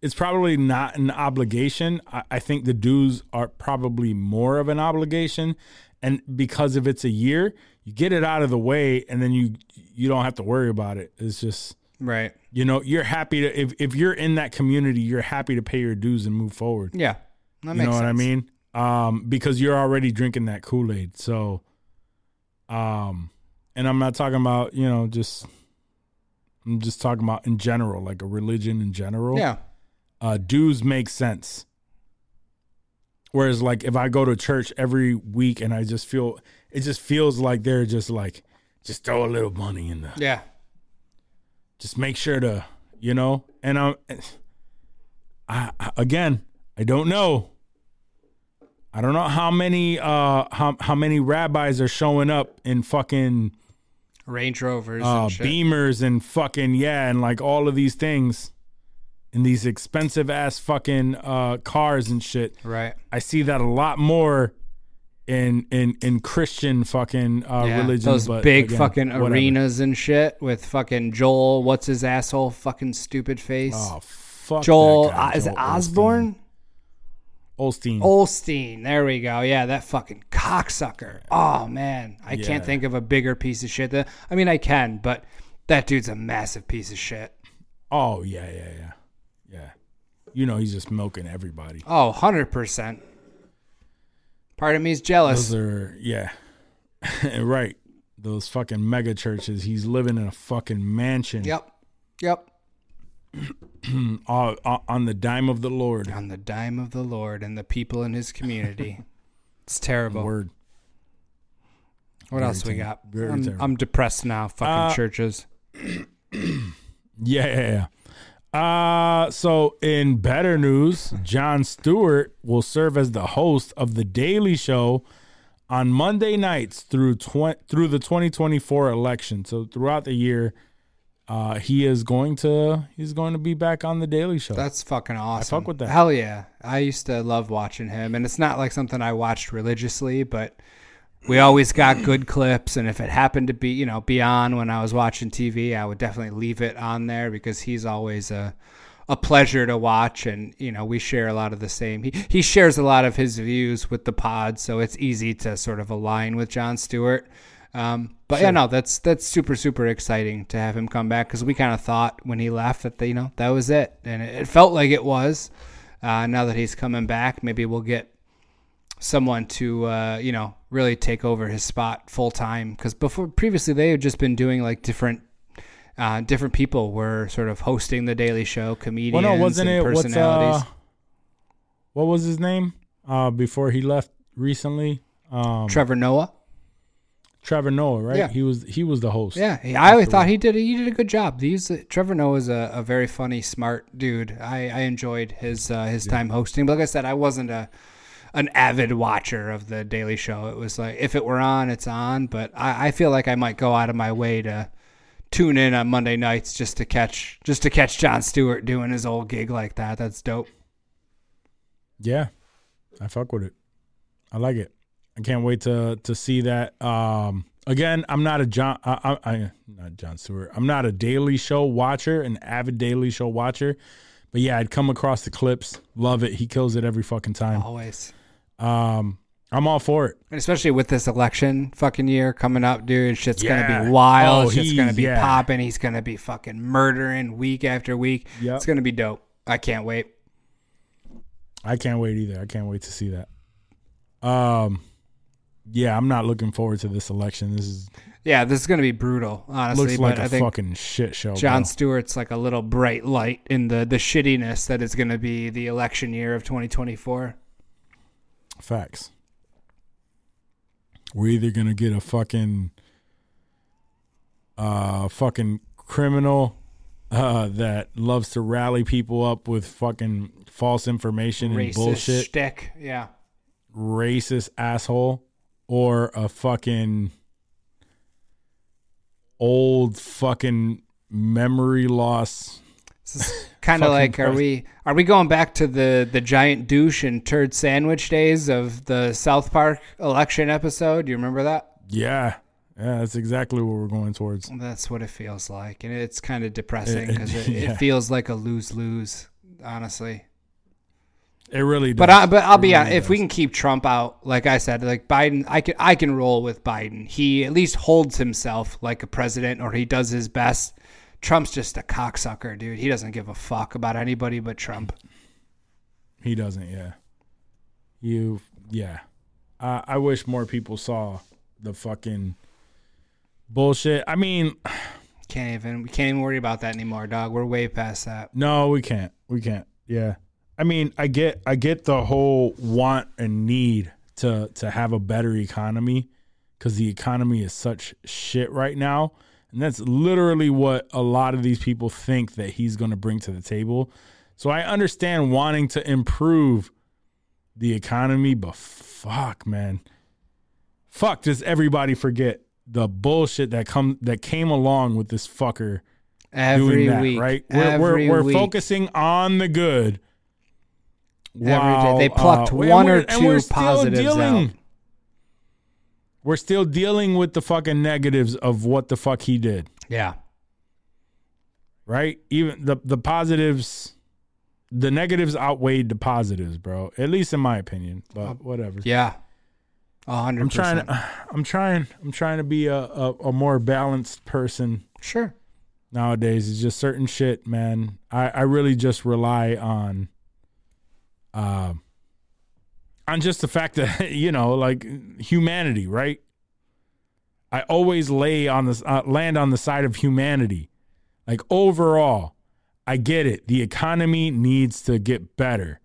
it's probably not an obligation. I, I think the dues are probably more of an obligation. And because if it's a year, you get it out of the way and then you you don't have to worry about it. It's just right. you know, you're happy to if if you're in that community, you're happy to pay your dues and move forward. Yeah, that you know what I mean? Um, because you're already drinking that Kool Aid. So, um, and I'm not talking about you know just. I'm just talking about in general, like a religion in general. Yeah, Uh, dues make sense. Whereas, like, if I go to church every week and I just feel, it just feels like they're just like, just throw a little money in the, yeah, just make sure to you know and i'm I, I again i don't know i don't know how many uh how, how many rabbis are showing up in fucking Range Rovers uh and shit. beamers and fucking yeah and like all of these things and these expensive ass fucking uh cars and shit right. i see that a lot more in in in christian fucking uh Yeah, religions those big again, fucking whatever. arenas and shit with fucking Joel. What's his asshole fucking stupid face? oh fuck Joel, guy, uh, is it Joel Osteen. Osborne? Osteen. Osteen. There we go. Yeah, that fucking cocksucker. Oh man, I Yeah. can't think of a bigger piece of shit. That I mean, I can, but that dude's a massive piece of shit. Oh yeah, yeah, yeah, yeah. You know he's just milking everybody. Oh, 100 percent. Part of me is jealous. Those are yeah, [LAUGHS] right. Those fucking mega churches. He's living in a fucking mansion. Yep. Yep. [CLEARS THROAT] on the dime of the Lord. On the dime of the Lord and the people in his community. [LAUGHS] it's terrible. Word. What Very else we got? I'm. I'm depressed now. Fucking Uh, churches. [CLEARS THROAT] Yeah, yeah, yeah. Uh, so in better news, Jon Stewart will serve as the host of the Daily Show on Monday nights through tw- through the 2024 election. So throughout the year, uh, he is going to he's going to be back on the Daily Show. That's fucking awesome. fuck with that. Hell yeah. I used to love watching him, and it's not like something I watched religiously, but we always got good clips. And if it happened to be, you know, be on when I was watching TV, I would definitely leave it on there because he's always a a pleasure to watch. And you know, we share a lot of the same. He he shares a lot of his views with the pod, so it's easy to sort of align with Jon Stewart. Um, but yeah, no, that's that's super super exciting to have him come back because we kind of thought when he left that you know that was it, and it, it felt like it was. Uh, now that he's coming back, maybe we'll get someone to uh, you know really take over his spot full time because before previously they had just been doing like different. Uh, different people were sort of hosting the Daily Show, comedians well, no, wasn't and it? What's personalities. uh, what was his name? Uh, before he left recently, um, Trevor Noah. Trevor Noah, right? Yeah. He was he was the host. Yeah, I always thought he did he did a good job. These Trevor Noah is a, a very funny, smart dude. I, I enjoyed his uh, his time hosting. But like I said, I wasn't a an avid watcher of the Daily Show. It was like if it were on, it's on. But I, I feel like I might go out of my way to tune in on Monday nights just to catch just to catch Jon Stewart doing his old gig like that. That's dope. Yeah, I fuck with it. I like it. I can't wait to to see that. Um, again, I'm not a John. I, I, I not Jon Stewart. I'm not a Daily Show watcher, an avid Daily Show watcher. But yeah, I'd come across the clips. Love it. He kills it every fucking time. Always. Um, I'm all for it. And especially with this election fucking year coming up, dude, shit's Yeah. gonna be wild. Oh, shit's gonna be yeah. popping. He's gonna be fucking murdering week after week. Yep. It's gonna be dope. I can't wait. I can't wait either. I can't wait to see that. Um, yeah, I'm not looking forward to this election. This is Yeah, this is going to be brutal, honestly. looks like but a I think fucking shit show. Jon bro. Stewart's like a little bright light in the the shittiness that is going to be the election year of 2024. Facts. We're either gonna get a fucking uh fucking criminal uh that loves to rally people up with fucking false information and Racist bullshit, shtick. Yeah. racist asshole, or a fucking old fucking memory loss. Kind of like, are we are we going back to the the giant douche and turd sandwich days of the South Park election episode? Do you remember that? Yeah. Yeah, that's exactly what we're going towards. That's what it feels like, and it's kind of depressing It- because [LAUGHS] it, yeah. it feels like a lose lose, honestly. It really does. But I, but I'll It be really honest, if we can keep Trump out, like I said, like Biden, I can I can roll with Biden. He at least holds himself like a president, or he does his best. Trump's just a cocksucker, dude. He doesn't give a fuck about anybody but Trump. He doesn't, yeah. You, yeah. I I wish more people saw the fucking bullshit. I mean, Can't even we can't even worry about that anymore, dog. We're way past that. no, we can't. We can't. Yeah. I mean, I get I get the whole want and need to to have a better economy cuz the economy is such shit right now. And that's literally what a lot of these people think that he's going to bring to the table. So I understand wanting to improve the economy, but fuck, man. Fuck, does everybody forget the bullshit that come that came along with this fucker Every doing that, week, right? We're we're, we're focusing on the good. Day. They plucked uh, one or we're- we're two still positives dealing, out. We're still dealing with the fucking negatives of what the fuck he did, Yeah, right? Even the the positives, the negatives outweighed the positives, bro. At least in my opinion, but whatever. yeah, a hundred. I'm trying. To, [SIGHS] I'm trying. I'm trying to be a, a, a more balanced person Sure. nowadays. It's just certain shit, man. I, I really just rely on, um, on just the fact that [LAUGHS] you know, like humanity, right? I always lay on this uh, land on the side of humanity. Like overall, I get it. The economy needs to get better,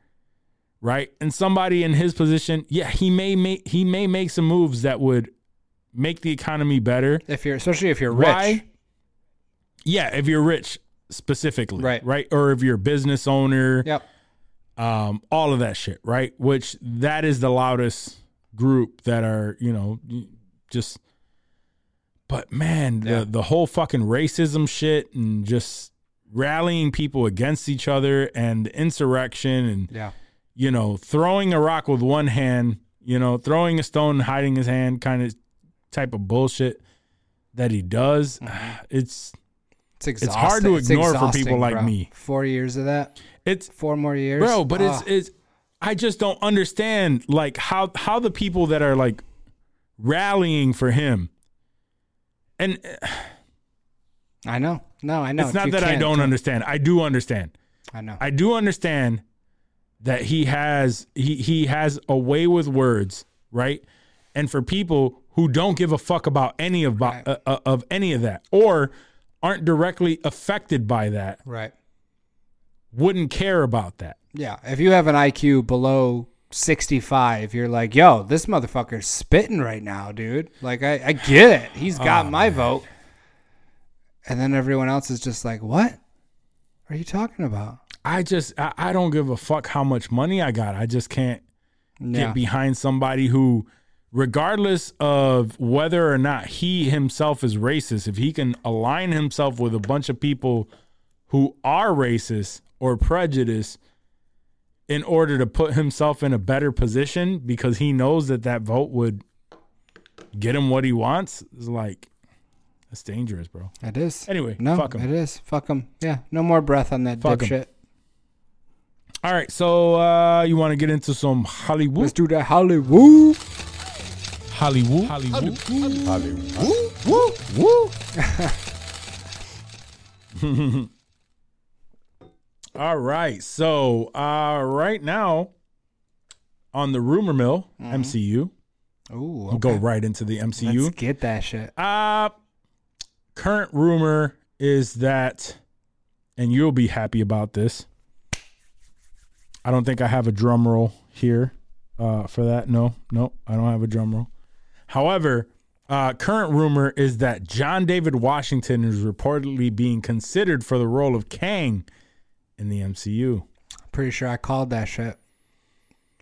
right? And somebody in his position, yeah, he may make he may make some moves that would make the economy better. If you're, especially if you're rich, Why? Yeah, if you're rich specifically, Right. Right, or if you're a business owner, Yep. Um, all of that shit, right? Which that is the loudest group that are, you know, just. But man, Yeah. the the whole fucking racism shit and just rallying people against each other and the insurrection and Yeah. you know throwing a rock with one hand, you know, throwing a stone, hiding his hand, kind of type of bullshit that he does. [SIGHS] It's It's exhausting. hard to ignore for people like bro. me. Four years of that. it's Four more years, bro but it's Ah. it's i just don't understand like how how the people that are like rallying for him and [SIGHS] I know. No, I know. it's not You that i don't understand i do understand I know. i do understand that he has he he has a way with words right and for people who don't give a fuck about any of Right. uh, uh, of any of that or aren't directly affected by that right. wouldn't care about that Yeah. If you have an IQ below 65, you're like, yo, this motherfucker's spitting right now, dude. Like, I, I get it. He's got oh, my vote. And then everyone else is just like, what are you talking about? I just I, I don't give a fuck how much money I got. I just can't Yeah. get behind somebody who regardless of whether or not he himself is racist, if he can align himself with a bunch of people who are racist or prejudiced in order to put himself in a better position because he knows that that vote would get him what he wants is like that's dangerous, bro. It is. Anyway, no, fuck 'em. it is. Fuck him. Yeah. No more breath on that Fuck dipshit. All right, so uh you want to get into some Hollywood? Let's do that Hollywood. Hollywood. Hollywood. Hollywood. woo, woo, woo. All right. So, uh, right now on the rumor mill, MCU, Ooh, We'll go right into the MCU. Let's get that shit. Uh current rumor is that and you'll be happy about this. I don't think I have a drum roll here uh, for that. No, no, I don't have a drum roll. However, uh, current rumor is that John David Washington is reportedly being considered for the role of Kang in the MCU. Pretty sure I called that shit.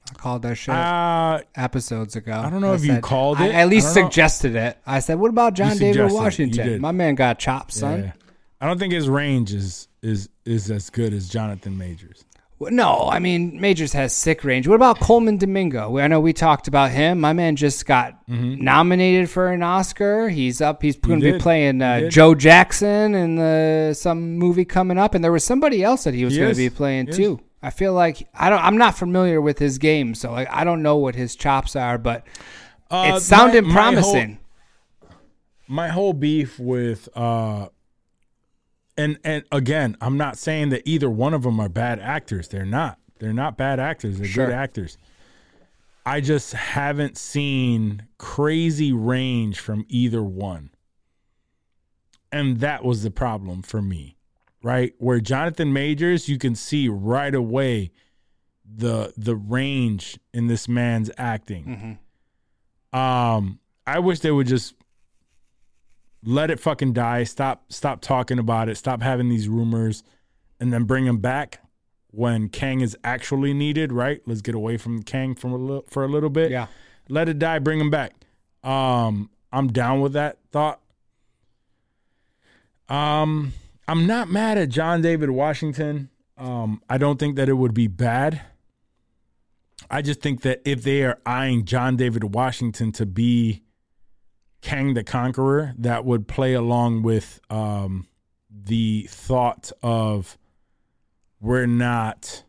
I called that shit Uh, episodes ago. I don't know if you called I it. at least I don't know. suggested it. I said, "What about John David suggested Washington? My man got chopped, son." yeah. I don't think his range is is is as good as Jonathan Majors. No, I mean Majors has sick range. What about Colman Domingo? I know we talked about him. My man just got nominated for an Oscar. He's up. He's going to be playing uh. Joe Jackson in the some movie coming up, and there was somebody else that he was going to be playing too. I feel like I don't. I'm not familiar with his game, so like I don't know what his chops are, but Uh, it sounded my- my whole- promising. my whole beef with uh and and again i'm not saying that either one of them are bad actors. They're not. They're not bad actors. They're Sure. good actors. I just haven't seen crazy range from either one. And that was the problem for me right? Where jonathan majors you can see right away the the range in this man's acting. Um i wish they would just let it fucking die. Stop stop talking about it. Stop having these rumors and then bring him back when Kang is actually needed, right? Let's get away from Kang from a little, for a little bit. Yeah. Let it die, bring him back. Um I'm down with that thought. Um I'm not mad at John David Washington. Um I don't think that it would be bad. I just think that if they are eyeing John David Washington to be Kang the Conqueror that would play along with um, the thought of we're not,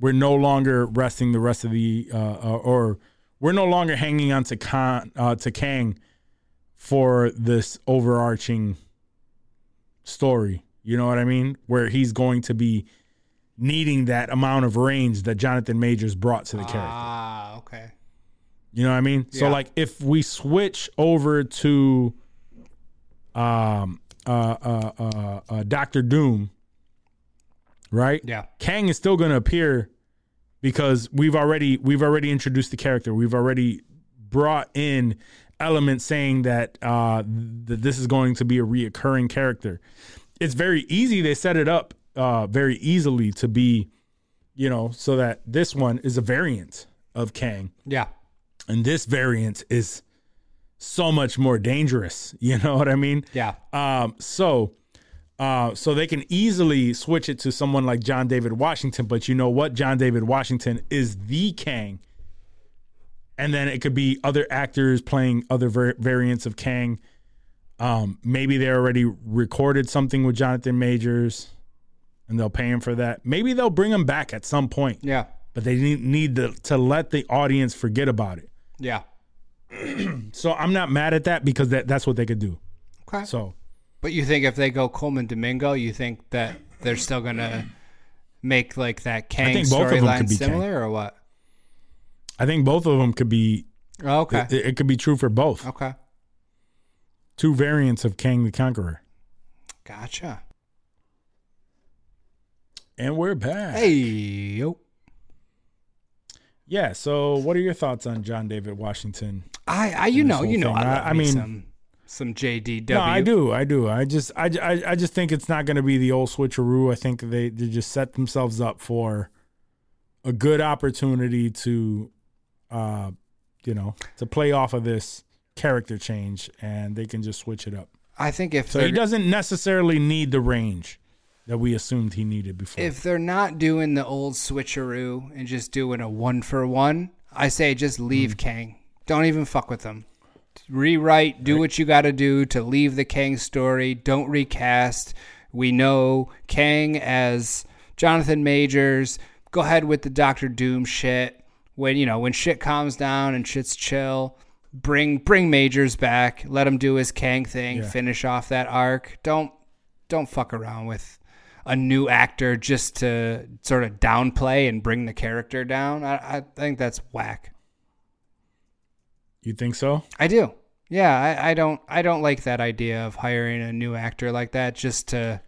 we're no longer resting the rest of the, uh, uh, or we're no longer hanging on to Khan, uh, to Kang for this overarching story. You know what I mean? Where he's going to be needing that amount of range that Jonathan Majors brought to the character. Ah, okay. You know what I mean? So like if we switch over to um uh uh uh, uh Doctor Doom, right? Yeah. Kang is still going to appear because we've already we've already introduced the character. We've already brought in elements saying that uh that this is going to be a reoccurring character. It's very easy. They set it up uh very easily to be, you know, so that this one is a variant of Kang Yeah. And this variant is so much more dangerous [LAUGHS] you know what i mean? Yeah. um so uh so they can easily switch it to someone like john david washington but you know what? John david washington is the kang. And then it could be other actors playing other var- variants of kang. Um maybe they already recorded something with jonathan majors and they'll pay him for that. Maybe they'll bring him back at some point. Yeah. but they need, need to, to let the audience forget about it Yeah. [CLEARS THROAT] so I'm not mad at that because that, that's what they could do. Okay. So But you think if they go Colman Domingo, you think that they're still gonna make like that Kang think both of them could storyline similar or what? I think both of them could be. Oh, okay. It, it could be true for both. okay. Two variants of Kang the Conqueror. Gotcha. And we're back. Hey yo. Yeah. So, what are your thoughts on John David Washington? I, I you know you know thing. I, I mean- some some JDW. No, I do. I do. I just, I, I, I just think it's not going to be the old switcheroo. I think they, they just set themselves up for a good opportunity to, uh, you know, to play off of this character change, and they can just switch it up. I think if So he doesn't necessarily need the range that we assumed he needed before. if they're not doing the old switcheroo and just doing a one for one, I say just leave Mm. Kang. Don't even fuck with them. Rewrite, do what you got to do to leave the Kang story. Don't recast. We know Kang as Jonathan Majors. Go ahead with the Doctor Doom shit. When you know when shit calms down and shit's chill, bring bring Majors back. Let him do his Kang thing. Yeah. Finish off that arc. Don't don't fuck around with a new actor just to sort of downplay and bring the character down. I, I think that's whack. You think so? I do. Yeah, I, I don't I don't like that idea of hiring a new actor like that just to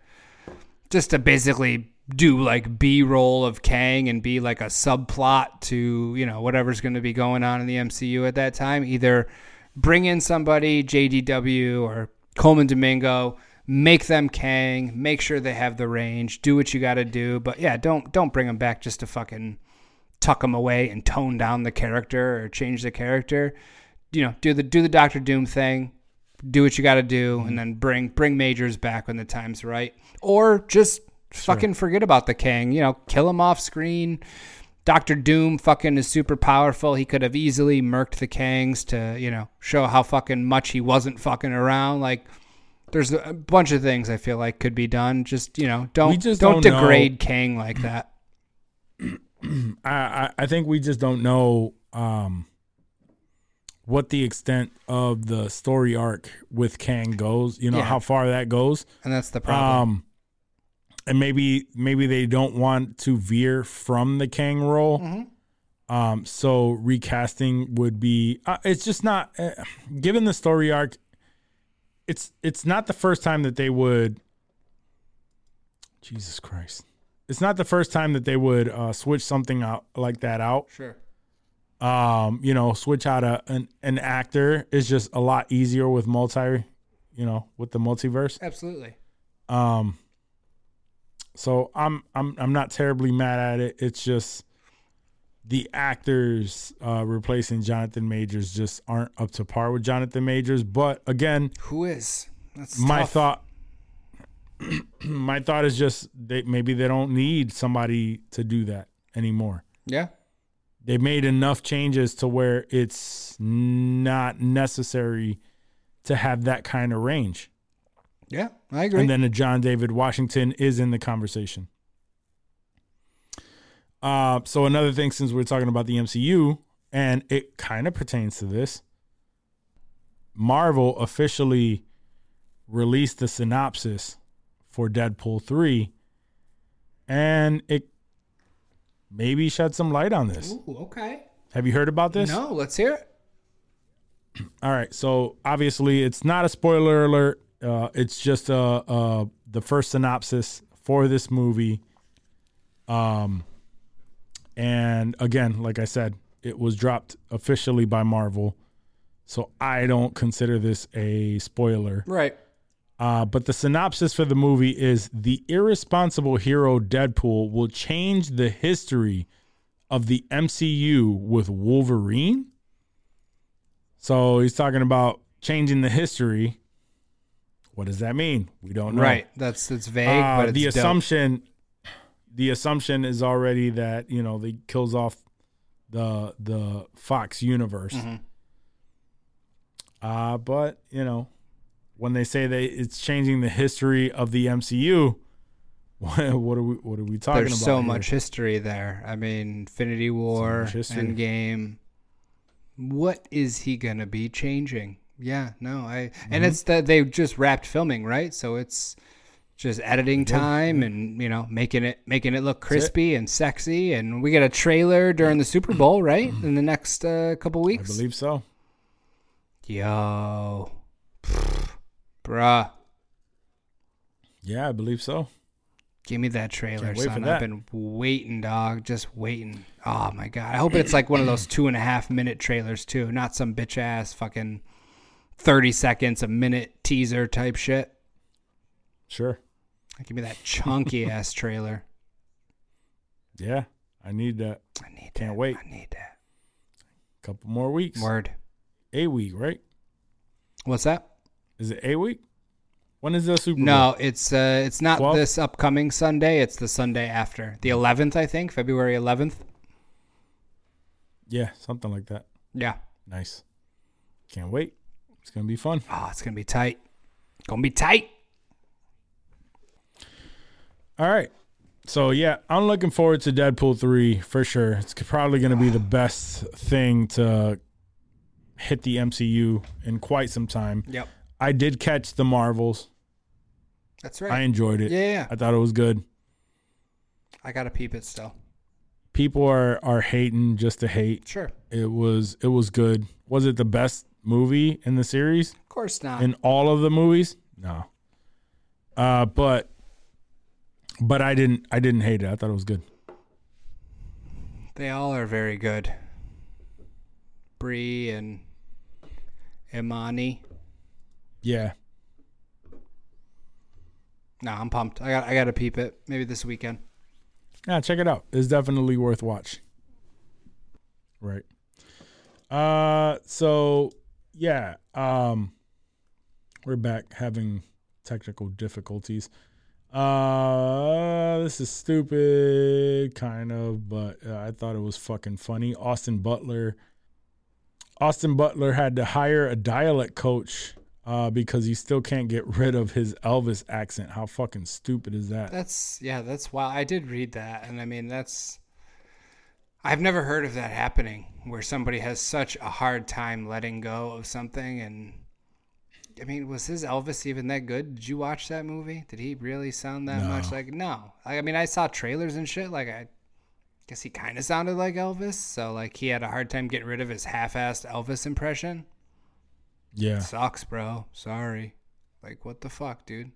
just to basically do like B roll of Kang and be like a subplot to, you know, whatever's gonna be going on in the MCU at that time. Either bring in somebody, JDW or Colman Domingo, make them Kang, make sure they have the range, do what you gotta do. But yeah, don't don't bring them back just to fucking tuck them away and tone down the character or change the character. You know, do the do the Doctor Doom thing, do what you got to do, and mm-hmm. then bring bring Majors back when the time's right, or just fucking forget about the Kang. You know, kill him off screen. Doctor Doom fucking is super powerful. He could have easily murked the Kangs to you know show how fucking much he wasn't fucking around. Like. There's a bunch of things I feel like could be done. Just you know, don't don't, don't know. degrade Kang like that. [CLEARS THROAT] I, I I think we just don't know um, what the extent of the story arc with Kang goes. You know Yeah. how far that goes. And that's the problem. Um, and maybe maybe they don't want to veer from the Kang role. Mm-hmm. Um, so recasting would be. Uh, it's just not uh, given the story arc. It's it's not the first time that they would. Jesus Christ! It's not the first time that they would uh, switch something out like that out. sure. Um, you know, switch out a an, an actor is just a lot easier with multi, you know, with the multiverse. Absolutely. Um so I'm I'm I'm not terribly mad at it. It's just the actors uh replacing Jonathan Majors just aren't up to par with Jonathan Majors, but again, Who is? That's my tough. thought [CLEARS THROAT] my thought is just they maybe they don't need somebody to do that anymore. Yeah. They made enough changes to where it's not necessary to have that kind of range. Yeah, I agree. And then a John David Washington is in the conversation. Uh, so another thing, since we're talking about the MCU, and it kind of pertains to this, Marvel officially released the synopsis for Deadpool three, and it maybe shed some light on this. Ooh, okay. Have you heard about this? No, let's hear it. [CLEARS THROAT] All right, so obviously it's not a spoiler alert. Uh, it's just uh, uh, the first synopsis for this movie. Um, and again, like I said, it was dropped officially by Marvel, so I don't consider this a spoiler. Right. Uh, but the synopsis for the movie is the irresponsible hero Deadpool will change the history of the MCU with Wolverine. So he's talking about changing the history. What does that mean? We don't know. Right. That's it's vague, Uh, but it's the dope. The assumption is already that you know they kills off the the Fox universe. Mm-hmm. Uh, but you know, when they say they it's changing the history of the MCU, what, [LAUGHS] what are we what are we talking There's about? so here? much history there. I mean, Infinity War, history. Endgame. What is he gonna be changing? Yeah, no, I Mm-hmm. and it's that they just wrapped filming, right? So it's just editing time and you know making it making it look crispy and sexy. And we get a trailer during the Super Bowl, [CLEARS THROAT] right? In the next uh, couple weeks. I believe so. Yo, bruh, Yeah, I believe so. give me that trailer, Can't wait for son. that. I've been waiting, dog, just waiting. Oh my god, I hope it's like one of those two and a half minute trailers too, not some bitch ass fucking thirty seconds a minute teaser type shit. Sure. Give me that chunky [LAUGHS] ass trailer. Yeah, I need that. I need Can't that. wait. I need that. A couple more weeks. Word. A week, right? What's that? Is it a week? When is the Super Bowl? No, it's uh, it's not 12th? this upcoming Sunday. It's the Sunday after, the eleventh, I think, February eleventh. Yeah, something like that. Yeah. Nice. Can't wait. It's gonna be fun. Oh, it's gonna be tight. Gonna be tight. All right. So yeah, I'm looking forward to Deadpool three for sure. It's probably going to be the best thing to hit the MCU in quite some time. Yep. I did catch the Marvels. That's right. I enjoyed it. Yeah, yeah. I thought it was good. I gotta peep it still. people are are hating just to hate. Sure. It was it was good. Was it the best movie in the series? Of course not. In all of the movies? No. Uh but but I didn't I didn't hate it. I thought it was good. they all are very good. Brie and Imani. Yeah. No, I'm pumped. I got I got to peep it. Maybe this weekend. Yeah, check it out. It's definitely worth watch. Right. Uh so yeah, um we're back having technical difficulties. Uh this is stupid kind of, but uh, I thought it was fucking funny. Austin Butler Austin Butler had to hire a dialect coach uh because he still can't get rid of his Elvis accent. How fucking stupid is that? That's yeah, that's wild. I did read that, and I mean that's. I've never heard of that happening where somebody has such a hard time letting go of something, and I mean, was his Elvis even that good? Did you watch that movie? Did he really sound that much like no? Like, I mean, I saw trailers and shit. Like I guess he kind of sounded like Elvis, so like he had a hard time getting rid of his half-assed Elvis impression. Yeah. Sucks, bro. Sorry. Like what the fuck, dude?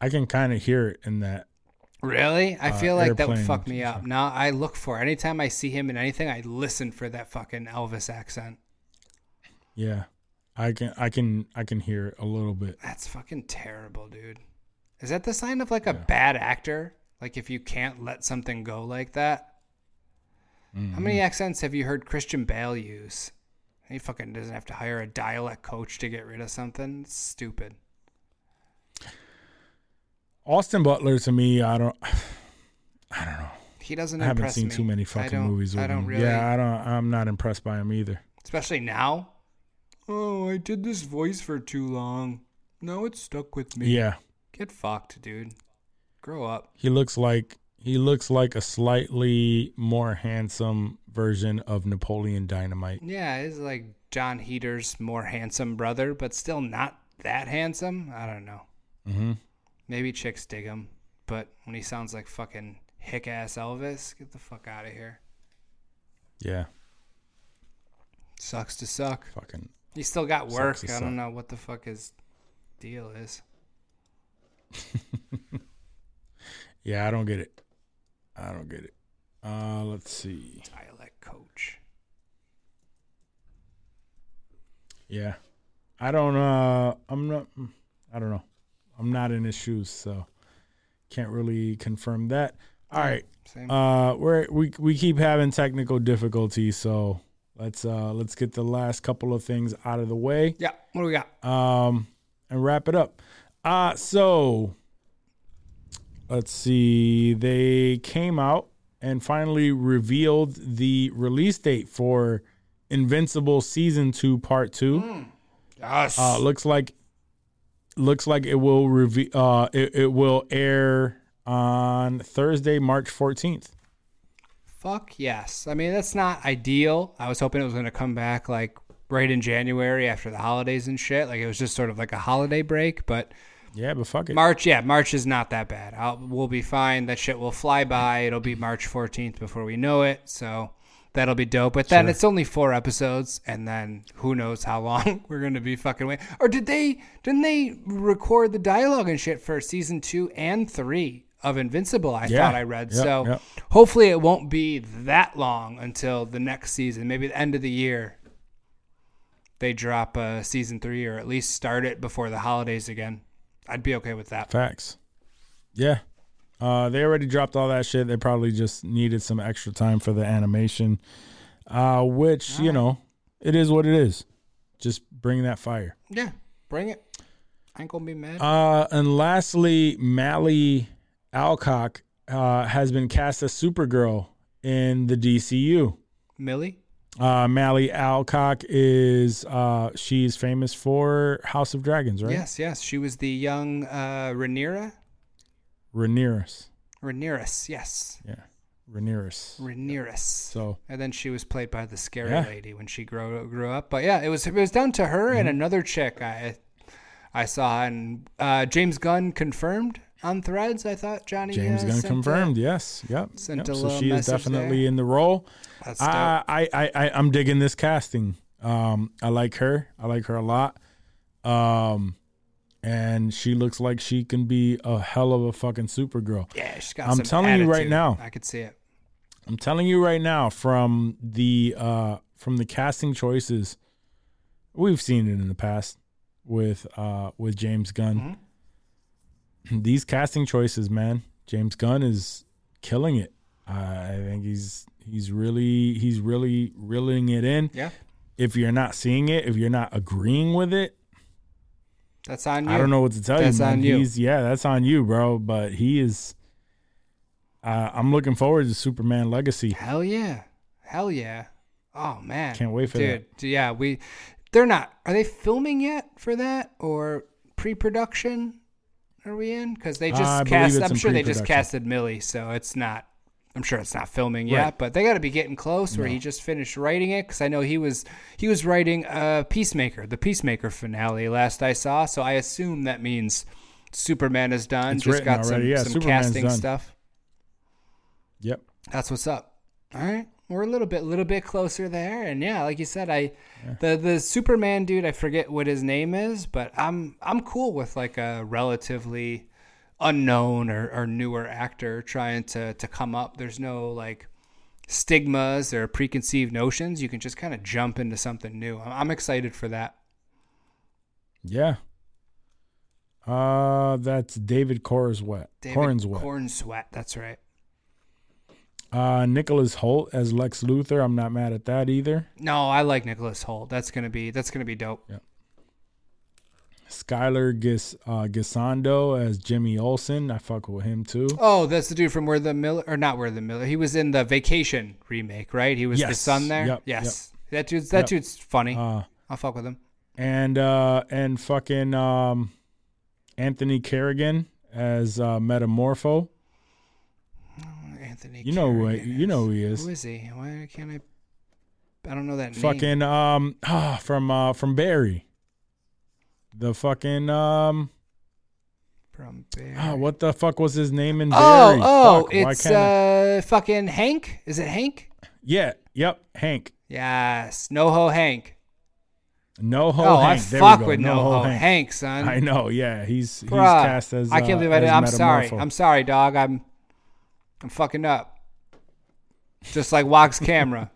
I can kind of hear it in that Really? I Uh, feel like that would fuck me up. Now I look for it. anytime I see him in anything, I listen for that fucking Elvis accent. Yeah. I can I can I can hear it a little bit. That's fucking terrible, dude. Is that the sign of like a bad actor? Like if you can't let something go like that? How Mm-hmm. many accents have you heard Christian Bale use? He fucking doesn't have to hire a dialect coach to get rid of something. It's stupid. Austin Butler to me, I don't [SIGHS] I don't know. He doesn't I haven't impress seen me. too many fucking movies with I don't him. really. Yeah, I don't I'm not impressed by him either. especially now. Oh, I did this voice for too long. Now it's stuck with me. Yeah. Get fucked, dude. Grow up. He looks like he looks like a slightly more handsome version of Napoleon Dynamite. Yeah, he's like Jon Heder's more handsome brother, but still not that handsome. I don't know. Mm-hmm. Maybe chicks dig him, but when he sounds like fucking hick ass Elvis, get the fuck out of here. Yeah. Sucks to suck. Fucking He's still got work. I don't know what the fuck his deal is. [LAUGHS] Yeah, I don't get it. I don't get it. Uh let's see. Dialect coach. Yeah. I don't uh I'm not I don't know. I'm not in his shoes, so can't really confirm that. All right. Same. Uh we're we we keep having technical difficulties, so let's uh let's get the last couple of things out of the way. yeah. What do we got? um, and wrap it up. Uh, so let's see. They came out and finally revealed the release date for Invincible season two, part two. Yes. Uh, looks like looks like it will reve- uh it, it will air on Thursday, March fourteenth. Fuck yes. I mean, that's not ideal. I was hoping it was going to come back like right in January after the holidays and shit. Like it was just sort of like a holiday break, but Yeah, but fuck it. March, yeah, March is not that bad. I'll, we'll be fine. That shit will fly by. It'll be March 14th before we know it. So that'll be dope. But then Sure. it's only four episodes, and then who knows how long [LAUGHS] we're gonna be fucking waiting. Or did they? Didn't they record the dialogue and shit for season two and three of Invincible? I Yeah. thought I read. Yep, so yep. hopefully it won't be that long until the next season. Maybe the end of the year. They drop uh, season three, or at least start it before the holidays again. I'd be okay with that. Facts. Yeah. Uh, they already dropped all that shit. They probably just needed some extra time for the animation, uh, which, you know, it is what it is. Just bring that fire. Yeah, bring it. I ain't gonna be mad. Uh, and lastly, Mally Alcock uh, has been cast as Supergirl in the DCU. Millie? Uh, Mally Alcock is uh, she's famous for House of Dragons, right? Yes, yes. She was the young uh, Rhaenyra. Rhaenyra. Rhaenyra, yes. Yeah, Rhaenyra. Rhaenyra. So And then she was played by the scary Yeah. lady when she grew grew up. But yeah, it was it was down to her Mm-hmm. and another chick I I saw, and uh, James Gunn confirmed on Threads. I thought Johnny James uh, Gunn confirmed. a- yes. Yep. sent yep. So she is definitely there. in the role. I, I, I, I, I'm digging this casting. Um, I like her. I like her a lot. Um, and she looks like she can be a hell of a fucking Supergirl. yeah, she's got. I'm telling you right now. I could see it. I'm telling you right now, from the uh, from the casting choices, we've seen it in the past with uh, with James Gunn. [CLEARS THROAT] These casting choices, man, James Gunn is killing it. Uh, I think he's he's really he's really reeling it in. Yeah, If you're not seeing it, if you're not agreeing with it, that's on you. I don't know what to tell That's you, man. on you. He's yeah, that's on you, bro. But he is. Uh, I'm looking forward to Superman Legacy. Hell yeah, hell yeah. Oh man, Can't wait for dude. Yeah, we. They're not. Are they filming yet for that or pre-production? Are we in? Because they just I cast. I'm sure they just casted Millie, so it's not. I'm sure it's not filming yet, Right. but they got to be getting close. Where he just finished writing it, because I know he was he was writing uh, Peacemaker, the Peacemaker finale last I saw. So I assume that means Superman is done. It's just got some. Yeah, some Superman's casting done. stuff. Yep. That's what's up. All right, we're a little bit, little bit closer there, and yeah, like you said, I, the the Superman dude, I forget what his name is, but I'm I'm cool with like a relatively unknown or, or newer actor trying to to come up. There's no like stigmas or preconceived notions. You can just kind of jump into something new. I'm, I'm excited for that. Yeah. Uh, that's David Corenswet. David Corenswet. Corn Sweat. That's right. Uh, Nicholas Hoult as Lex Luthor. I'm not mad at that either. No, I like Nicholas Hoult. That's gonna be that's gonna be dope. Yeah. Skyler Gis uh, Gisondo as Jimmy Olsen. I fuck with him too. Oh, that's the dude from Where the Miller, or not Where the Miller. He was in the Vacation remake, right? He was the son there. Yep, yes, that dude's that Yep. dude's funny. Uh, I'll fuck with him. and uh, and fucking um, Anthony Carrigan as uh, Metamorpho. Anthony. You know who you know who he is. Who is he? Why can't I? I don't know that name. Fucking um ah, from uh from Barry. The fucking um from Barry. ah, what the fuck was his name in Oh, Barry? oh, Fuck, it's I- uh, fucking Hank. Is it Hank? yeah, yep, Hank. Yes, NoHo Hank. No ho oh, Hank. I There fuck with No NoHo Ho Hank. son. I know, yeah, he's he's cast as. I can't uh, believe I did. I'm sorry. I'm sorry, dog. I'm I'm fucking up. Just like Wax Camera.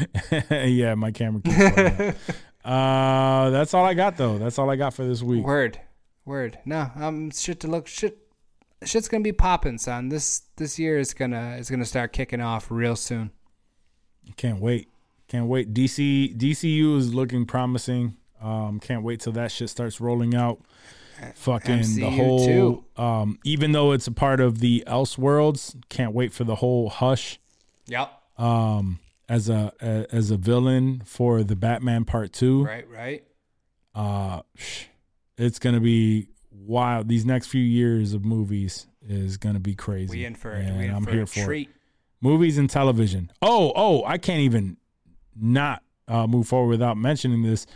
[LAUGHS] yeah, my camera. Keeps uh, that's all I got though. That's all I got for this week. Word, word. No, um, shit to look shit. Shit's gonna be popping, son. This this year is gonna is gonna start kicking off real soon. Can't wait. Can't wait. DC DCU is looking promising. Um, can't wait till that shit starts rolling out. Fucking the whole too. um even though it's a part of the Elseworlds, can't wait for the whole Hush Yep. um as a, a as a villain for the Batman part 2. Right, right. Uh it's going to be wild. These next few years of movies is going to be crazy. We in for it. We in I'm for here a for it. treat. movies and television. Oh, oh, I can't even not uh, move forward without mentioning this.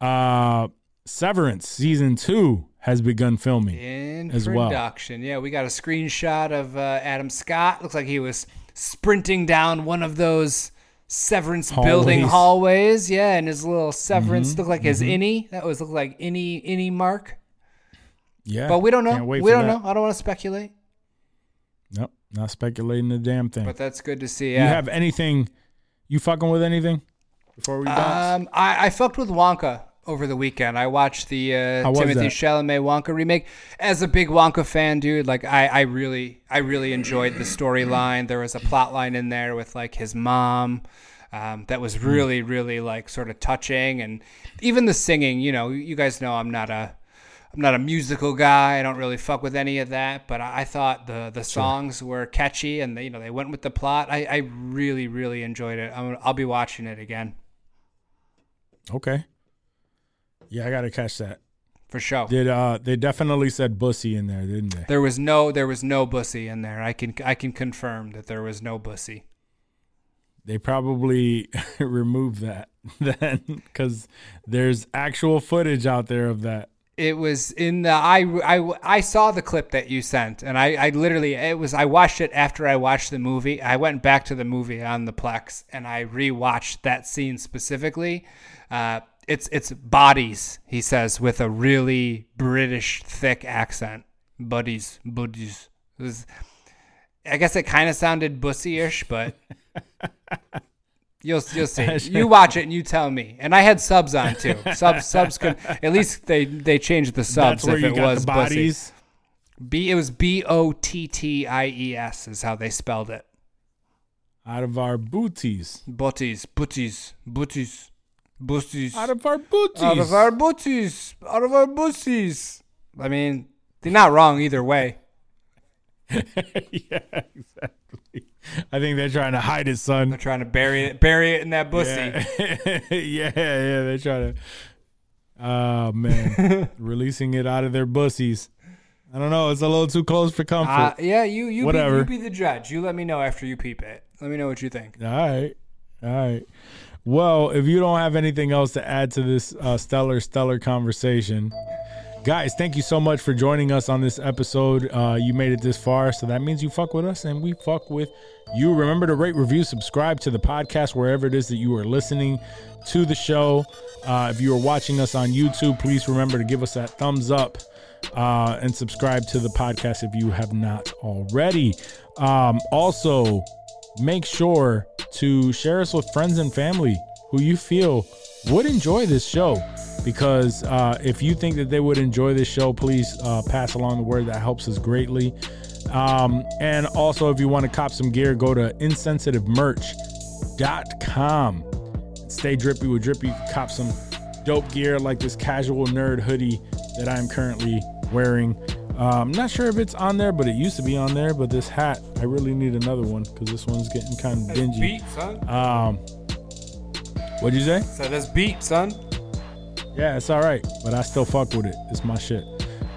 Uh, Severance season two has begun filming. In as well. production. Yeah, we got a screenshot of uh, Adam Scott. Looks like he was sprinting down one of those severance building Hallways. hallways. Yeah, and his little severance Mm-hmm, looked like his innie. That was looked like innie innie mark. Yeah, But we don't know. We don't that. know. I don't want to speculate. Nope, not speculating the damn thing. But that's good to see. You have anything? You fucking with anything before we bounce? Um, I, I fucked with Wonka over the weekend. I watched the uh, Timothy that? Chalamet Wonka remake. As a big Wonka fan, dude, like I, I really, I really enjoyed the storyline. There was a plot line in there with like his mom. Um, that was really, really like sort of touching, and even the singing. You know, you guys know I'm not a, I'm not a musical guy. I don't really fuck with any of that. But I, I thought the the songs were catchy, and they, you know they went with the plot. I, I really, really enjoyed it. I'm, I'll be watching it again okay. Yeah, I gotta catch that. for sure. Did uh? They definitely said "bussy" in there, didn't they? There was no there was no bussy in there. I can I can confirm that there was no bussy. They probably [LAUGHS] removed that [LAUGHS] then because there's actual footage out there of that. it was in the I, I I saw the clip that you sent and I, I literally it was I watched it after I watched the movie. I went back to the movie on the Plex and I rewatched that scene specifically. Uh, it's it's bodies, he says with a really British thick accent. Buddies, buddies. Was, I guess it kind of sounded bussy-ish, but You'll you'll see. [LAUGHS] You watch it and you tell me. And I had subs on too. Subs subs could at least they they changed the subs That's where if you it got was the bussy. bodies. B it was B O T T I E S is how they spelled it. Out of our booties. Butties, butties, butties, butties. Out of our booties. Out of our butties. Out of our bussies. I mean, they're not wrong either way. [LAUGHS] yeah, exactly. I think they're trying to hide it, son. They're trying to bury it bury it in that bussy. Yeah, [LAUGHS] yeah, yeah. They're trying to. Oh man, [LAUGHS] releasing it out of their bussies. I don't know. It's a little too close for comfort. Uh, yeah, you you be, Whatever. you be the judge. You let me know after you peep it. Let me know what you think. All right. All right. Well, if you don't have anything else to add to this uh, stellar, stellar conversation, guys, thank you so much for joining us on this episode. Uh, you made it this far, so that means you fuck with us and we fuck with you. Remember to rate, review, subscribe to the podcast wherever it is that you are listening to the show. Uh, if you are watching us on YouTube, please remember to give us that thumbs up uh, and subscribe to the podcast if you have not already. Um, also, make sure to share us with friends and family who you feel would enjoy this show. Because uh, if you think that they would enjoy this show, please uh, pass along the word. That helps us greatly. Um, and also, if you want to cop some gear, go to insensitivemerch.com. Stay drippy with drippy. Cop some dope gear like this casual nerd hoodie that I'm currently wearing. Um, not sure if it's on there, but it used to be on there. But this hat, I really need another one because this one's getting kind of dingy. Beat, son. Um, what'd you say? So that's beat, son. Yeah, it's all right, but I still fuck with it. It's my shit.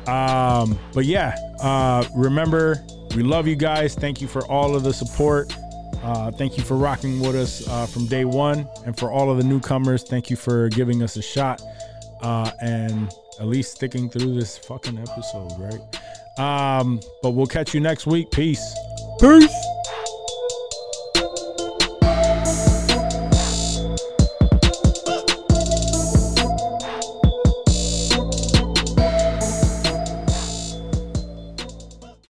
Um, but yeah, uh, remember, we love you guys. Thank you for all of the support. Uh, thank you for rocking with us uh, from day one. And for all of the newcomers, thank you for giving us a shot uh, and at least sticking through this fucking episode, right? Um, but we'll catch you next week. Peace. Peace.